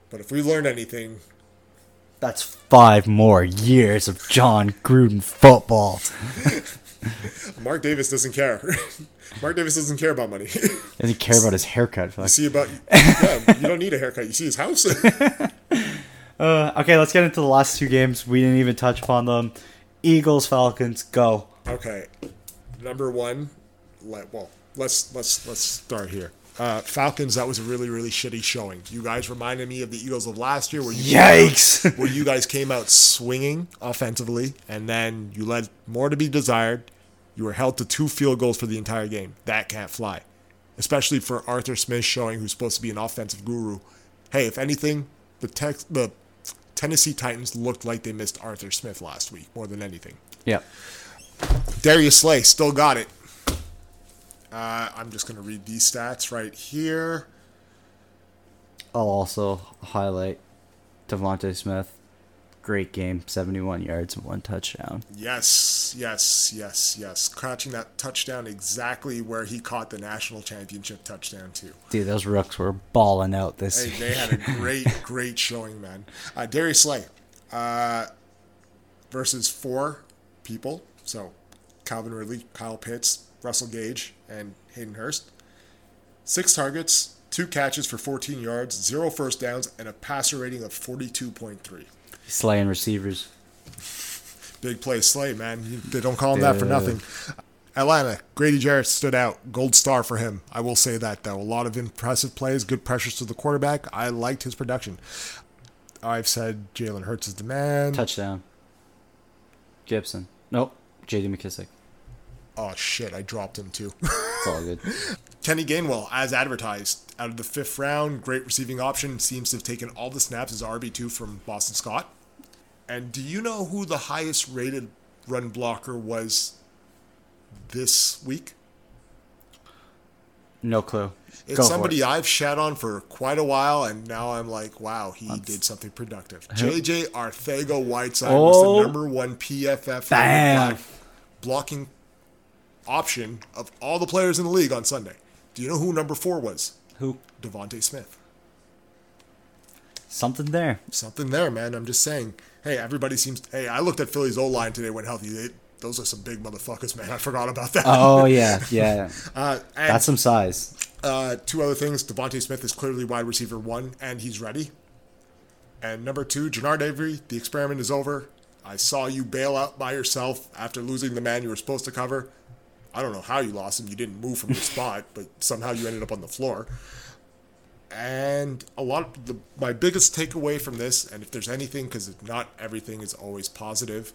but if we learned anything, That's five more years of Jon Gruden football. Mark Davis doesn't care. Mark Davis doesn't care about money. Doesn't care about his haircut? Fuck. see about yeah, you don't need a haircut. You see his house. Uh, okay, let's get into the last two games. We didn't even touch upon them. Eagles, Falcons, go. okay, number one. Let well, let's let's let's start here. Uh, Falcons. That was a really really shitty showing. You guys reminded me of the Eagles of last year, where you Yikes! where you guys came out swinging offensively, and then you led more to be desired. You were held to two field goals for the entire game. That can't fly, especially for Arthur Smith showing who's supposed to be an offensive guru. Hey, if anything, the Tex- the Tennessee Titans looked like they missed Arthur Smith last week more than anything. yeah. Darius Slay still got it. Uh, I'm just gonna read these stats right here. I'll also highlight DeVonta Smith. Great game, 71 yards and one touchdown. Yes, yes, yes, yes. Catching that touchdown exactly where he caught the national championship touchdown too. Dude, those rooks were balling out this Hey, year. they had a great, great showing, man. Uh, Darius Slay uh, versus four people. So Calvin Ridley, Kyle Pitts, Russell Gage, and Hayden Hurst. Six targets, two catches for 14 yards, zero first downs, and a passer rating of 42.3. Slaying receivers. Big play Slay, man. They don't call him that for nothing. Atlanta, Grady Jarrett stood out. Gold star for him. I will say that, though. A lot of impressive plays, good pressures to the quarterback. I liked his production. I've said Jalen Hurts is the man. Touchdown. Gibson. Nope. JD McKissic. Oh, shit. I dropped him, too. It's all good. Kenny Gainwell, as advertised, out of the fifth round, great receiving option, seems to have taken all the snaps as RB2 from Boston Scott. And do you know who the highest rated run blocker was this week? No clue. It's Go somebody it. I've shat on for quite a while, and now I'm like, wow, he did something productive. JJ Arcega-Whiteside was Oh. the number one PFF block- blocking option of all the players in the league on Sunday. Do you know who number four was? Who? DeVonta Smith. Something there. Something there, man. I'm just saying. Hey, everybody seems. Hey, I looked at Philly's O line today when healthy. They, those are some big motherfuckers, man. I forgot about that. Oh yeah, yeah. Uh, and That's some size. Uh, two other things. DeVonta Smith is clearly wide receiver one, and he's ready. And number two, Genard Avery, the experiment is over. I saw you bail out by yourself after losing the man you were supposed to cover. I don't know how you lost him. You didn't move from your spot, but somehow you ended up on the floor. And a lot of the, my biggest takeaway from this, and if there's anything, because not everything is always positive,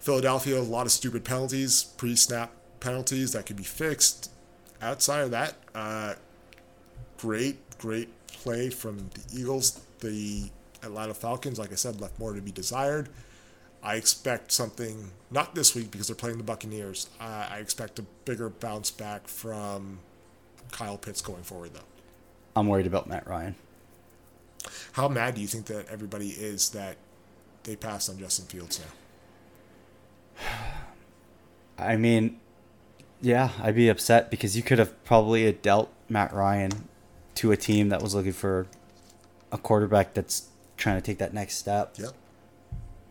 Philadelphia, a lot of stupid penalties, pre snap penalties that could be fixed. Outside of that, uh, great, great play from the Eagles. The Atlanta Falcons, like I said, left more to be desired. I expect something, not this week because they're playing the Buccaneers. Uh, I expect a bigger bounce back from Kyle Pitts going forward, though. I'm worried about Matt Ryan. How mad do you think that everybody is that they passed on Justin Fields now? I mean, yeah, I'd be upset because you could have probably dealt Matt Ryan to a team that was looking for a quarterback that's trying to take that next step. Yep.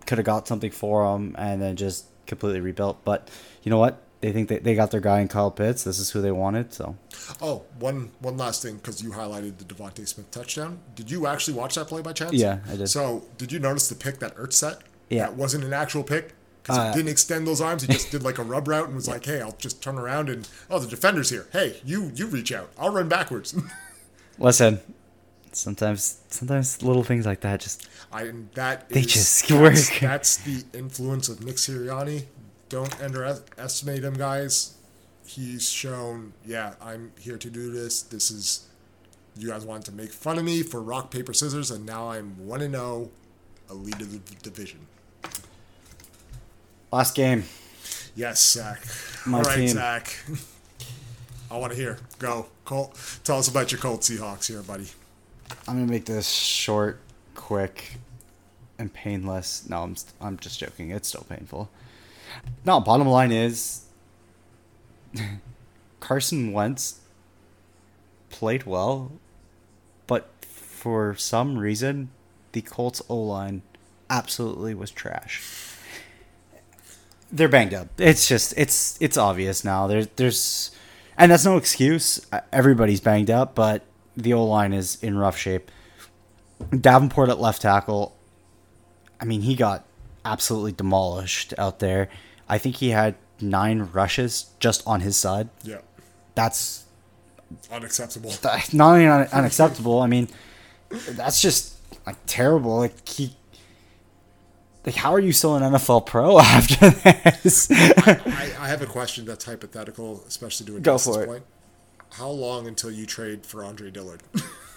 Could have got something for him and then just completely rebuilt. But you know what? They think that they got their guy in Kyle Pitts. This is who they wanted. So Oh, one one last thing because you highlighted the DeVonta Smith touchdown. Did you actually watch that play by chance? Yeah, I did. So, did you notice the pick that Ertz set? Yeah. That wasn't an actual pick because Uh, he didn't extend those arms. He just did like a rub route and was like, "Hey, I'll just turn around and oh, the defender's here. Hey, you you reach out. I'll run backwards." listen, sometimes sometimes little things like that just I that they is- just that's, work. That's the influence of Nick Sirianni. Don't underestimate him, guys. He's shown, yeah, I'm here to do this. This is you guys wanted to make fun of me for rock paper scissors, and now I'm one and zero, a lead of the division. last game. Yes, Zach. My All right, team. Zach. I want to hear. Go, Colt. Tell us about your Colt Seahawks here, buddy. I'm gonna make this short, quick, and painless. No, I'm st- I'm just joking. It's still painful. No, bottom line is Carson Wentz played well, but for some reason, the Colts O line absolutely was trash. They're banged up. It's just it's it's obvious now. There's there's and that's no excuse. Uh, Everybody's banged up, but the O line is in rough shape. Davenport at left tackle. I mean, he got absolutely demolished out there. I think he had nine rushes just on his side. Yeah, That's unacceptable. That's not only un- unacceptable. I mean, that's just like terrible. Like he, like how are you still an NFL pro after this? I, I have a question that's hypothetical, especially to Go for this it. point. How long until you trade for Andre Dillard?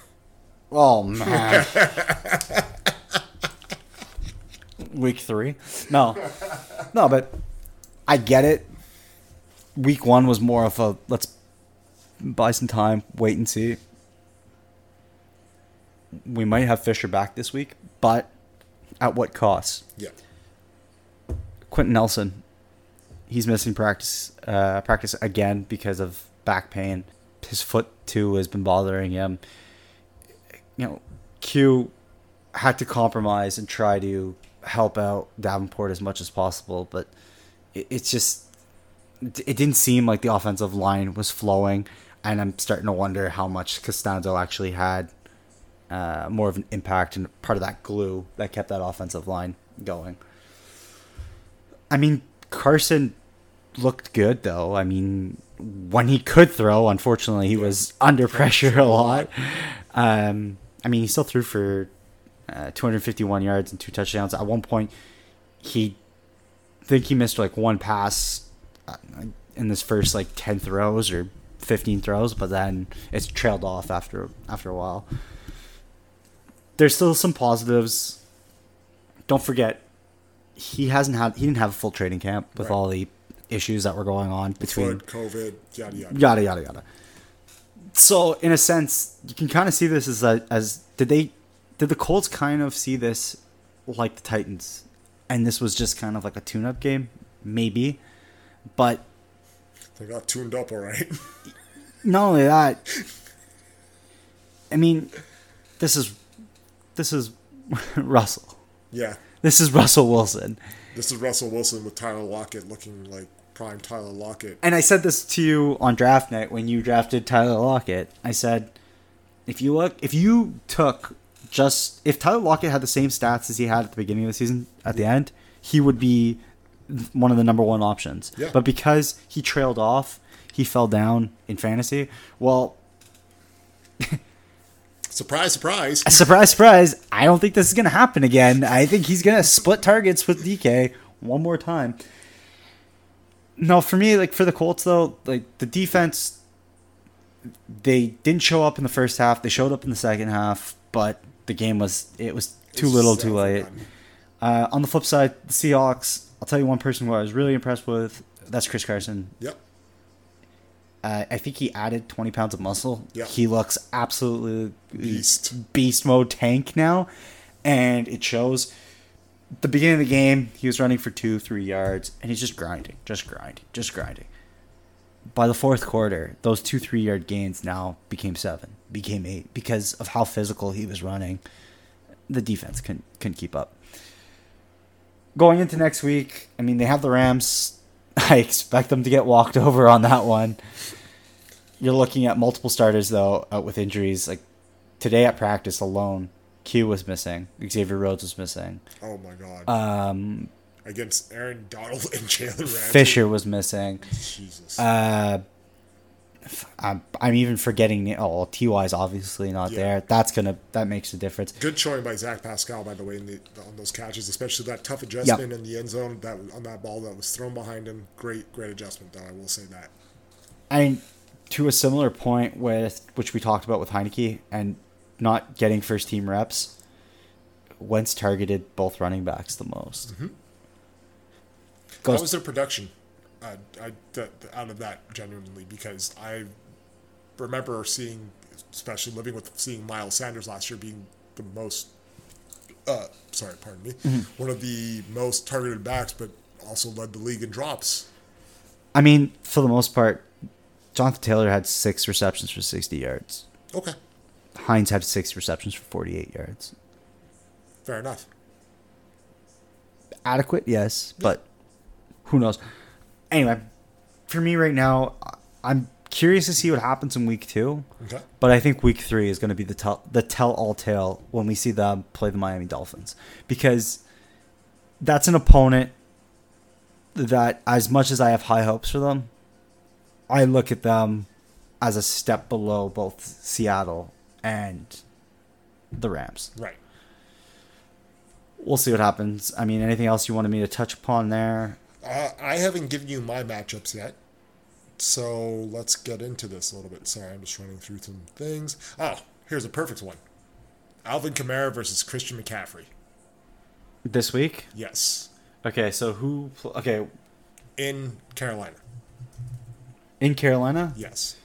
oh man. Week three? No, no, but I get it. Week one was more of a let's buy some time, wait and see. We might have Fisher back this week, but at what cost? yeah. Quenton Nelson, he's missing practice uh, practice again because of back pain. His foot too has been bothering him. You know, Q had to compromise and try to help out Davenport as much as possible, but it, it's just it didn't seem like the offensive line was flowing, and I'm starting to wonder how much Castonzo actually had uh, more of an impact and part of that glue that kept that offensive line going. I mean, Carson looked good though. I mean, when he could throw, unfortunately, he was under pressure a lot. Um, I mean, he still threw for uh, 251 yards and two touchdowns. At one point, he I think he missed like one pass uh, in this first like 10 throws or 15 throws, but then it's trailed off after after a while. There's still some positives. Don't forget, he hasn't had he didn't have a full training camp with Right. all the issues that were going on between Foot, COVID, yada yada. yada yada yada. So in a sense, you can kind of see this as a, as did they did the Colts kind of see this like the Titans, and this was just kind of like a tune-up game, maybe, but They got tuned up all right. not only that, I mean, this is this is Russell. yeah. This is Russell Wilson. This is Russell Wilson with Tyler Lockett looking like prime Tyler Lockett. And I said this to you on draft night when you drafted Tyler Lockett. I said, if you look, if you took just if Tyler Lockett had the same stats as he had at the beginning of the season, at the end, he would be one of the number one options. Yeah. But because he trailed off, he fell down in fantasy. Well, Surprise, surprise. surprise, surprise. I don't think this is going to happen again. I think he's going to split targets with DK one more time. No, for me, like for the Colts though, like the defense, they didn't show up in the first half. They showed up in the second half, but the game was it was too It's little, too late. Uh, on the flip side, the Seahawks. I'll tell you one person who I was really impressed with. That's Chris Carson. Yep. Uh, I think he added 20 pounds of muscle. Yeah. He looks absolutely Beast. beast mode tank now, and it shows. The beginning of the game, he was running for two, three yards, and he's just grinding, just grinding, just grinding. By the fourth quarter, those two, three yard gains now became seven, became eight because of how physical he was running. The defense couldn't couldn't keep up. Going into next week, I mean, they have the Rams. I expect them to get walked over on that one. You're looking at multiple starters though out with injuries. Like today at practice alone, Q was missing. Xavier Rhodes was missing. Oh my god. Um, Against Aaron Donald and Jalen Ramsey. Fisher was missing. Jesus. Uh, I'm, I'm even forgetting. Oh, Ty's obviously not Yeah. there. That's gonna that makes a difference. Good showing by Zach Pascal, by the way, in the, on those catches, especially that tough adjustment in the end zone that on that ball that was thrown behind him. Great, great adjustment, though. I will say that. I mean, to a similar point with which we talked about with Heinicke and not getting first team reps. Wentz targeted both running backs the most. How Goes was their production uh, I, th- out of that, genuinely? Because I remember seeing, especially living with seeing Miles Sanders last year being the most, uh, sorry, pardon me, one of the most targeted backs, but also led the league in drops. I mean, for the most part, Jonathan Taylor had six receptions for 60 yards. Okay, Hines had six receptions for 48 yards. fair enough. Adequate, yes, but who knows? Anyway, for me right now, I'm curious to see what happens in week two. Okay. But I think week three is going to be the tell the tell all tale when we see them play the Miami Dolphins because that's an opponent that, as much as I have high hopes for them, I look at them as a step below both Seattle and the Rams. Right. We'll see what happens. I mean, anything else you wanted me to touch upon there? Uh, I haven't given you my matchups yet. So let's get into this a little bit. Sorry, I'm just running through some things. Oh, here's a perfect one Alvin Kamara versus Christian McCaffrey. This week? Yes. Okay, so who? pl- Okay, In Carolina. in Carolina, Yes.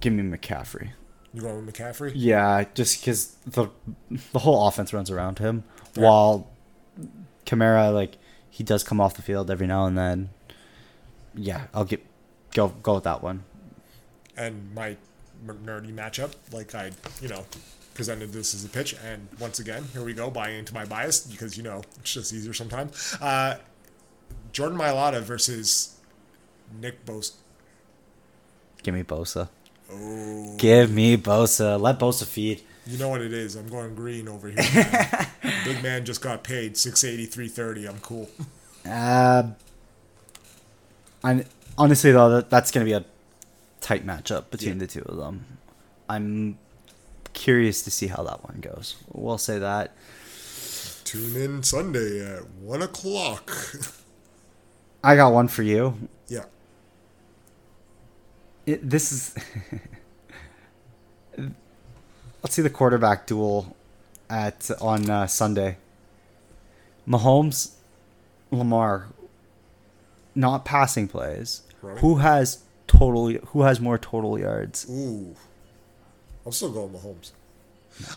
give me McCaffrey. You going with McCaffrey? Yeah, just because the the whole offense runs around him, Fair. while Kamara like he does come off the field every now and then. Yeah, I'll get go go with that one. And my nerdy matchup, like I, you know, presented this as a pitch. And once again, here we go, buying into my bias because, you know, it's just easier sometimes. Uh, Jordan Mailata versus Nick Bosa. Give me Bosa. Oh. Give me Bosa. Let Bosa feed. You know what it is. I'm going green over here. Man. Big man just got paid 680, 330. I'm cool. Uh, and honestly though, that, that's gonna be a tight matchup between Yeah. the two of them. I'm curious to see how that one goes. We'll say that. Tune in Sunday at 1 o'clock. I got one for you. yeah. It, this is let's see the quarterback duel at on uh, Sunday. Mahomes, Lamar, not passing plays. Right. Who has total? Who has more total yards? Ooh. I'm still going Mahomes.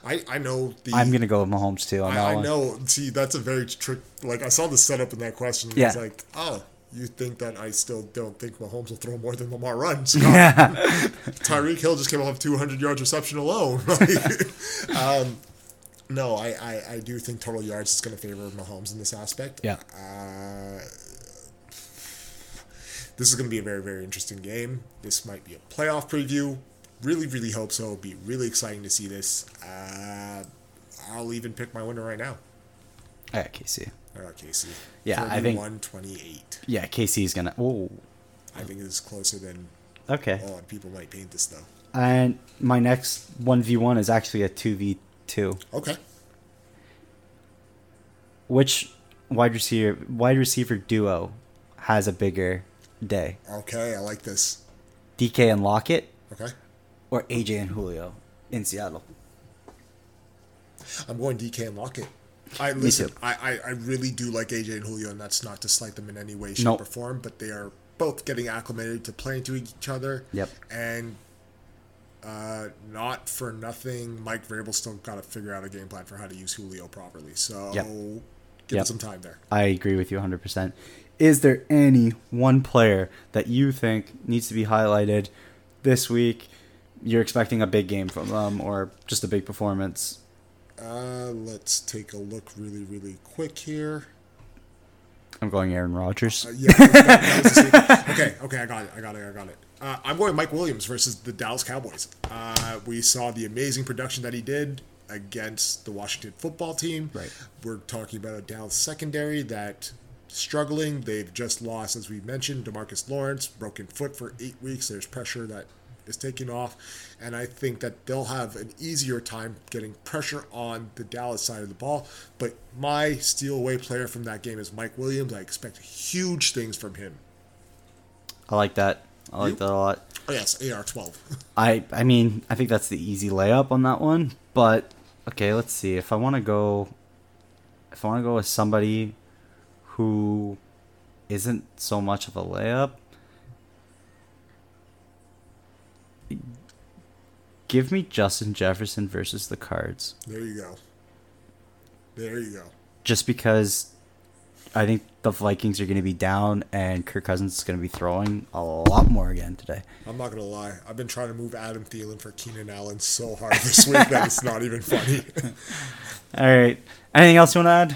I, I know the. I'm gonna go with Mahomes too I, I know. See, that's a very trick. Like I saw the setup in that question. And I was Yeah. like, oh, you think that I still don't think Mahomes will throw more than Lamar runs? Yeah, Tyreek Hill just came off 200 yards reception alone. Like, um, no, I, I, I do think total yards is going to favor Mahomes in this aspect. Yeah. Uh, this is going to be a very, very interesting game. This might be a playoff preview. Really, really hope so. It'll be really exciting to see this. Uh, I'll even pick my winner right now. I got KC. I got KC. Yeah, I think- 31-28. Yeah, KC's gonna. Oh, I think it's closer than okay. a lot of people might paint this, though. And my next one v one is actually a two v two. Okay. Which wide receiver wide receiver duo has a bigger day? Okay, I like this. DK and Lockett Okay. or AJ and Julio in Seattle? I'm going DK and Lockett. I listen. I, I, I really do like AJ and Julio, and that's not to slight them in any way, shape, Nope. or form. But they are both getting acclimated to playing to each other. Yep. And uh, not for nothing, Mike Vrabel still got to figure out a game plan for how to use Julio properly. So Yep. give Yep. it some time there. I agree with you 100%. Is there any one player that you think needs to be highlighted this week? You're expecting a big game from them or just a big performance? Uh, let's take a look really, really quick here. I'm going Aaron Rodgers. Uh, yeah. that- that was the same- okay. Okay. I got it. I got it. I got it. Uh, I'm going Mike Williams versus the Dallas Cowboys. Uh, we saw the amazing production that he did against the Washington football team. Right. We're talking about a Dallas secondary that struggling. They've just lost, as we mentioned, Demarcus Lawrence, broken foot for eight weeks. There's pressure that is taking off, and I think that they'll have an easier time getting pressure on the Dallas side of the ball. But my steal away player from that game is Mike Williams. I expect huge things from him. I like that. I like You? that a lot. Oh yes, AR twelve. I I mean, I think that's the easy layup on that one. But okay, let's see. If I want to go, if I want to go with somebody who isn't so much of a layup, give me Justin Jefferson versus the Cards. there you go. There you go. Just because I think the Vikings are going to be down and Kirk Cousins is going to be throwing a lot more again today. I'm not gonna lie. I've been trying to move Adam Thielen for Keenan Allen so hard this week that it's not even funny. All right. Anything else you want to add?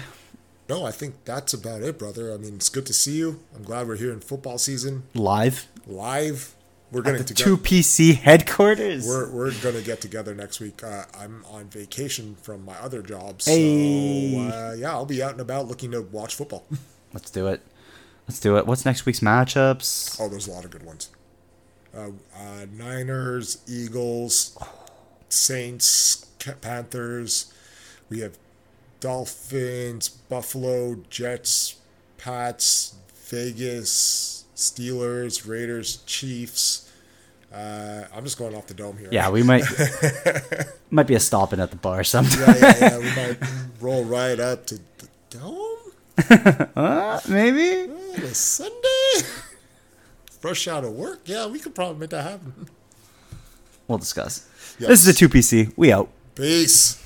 no, I think that's about it, brother. I mean, it's good to see you. I'm glad we're here in football season Live live. We're the to two PC headquarters. We're we're gonna get together next week. Uh, I'm on vacation from my other job, so Hey. uh, yeah, I'll be out and about looking to watch football. Let's do it. Let's do it. What's next week's matchups? oh, there's a lot of good ones. Uh, uh, Niners, Eagles, Saints, Panthers. We have Dolphins, Buffalo, Jets, Pats, Vegas, Steelers, Raiders, Chiefs. Uh, I'm just going off the dome here. Yeah, we might might be a stopping at the bar sometime. yeah, yeah, yeah. We might roll right up to the dome Uh, maybe. on a Sunday. Fresh out of work. Yeah, we could probably make that happen. We'll discuss. Yes. This is a two PC. We out. Peace.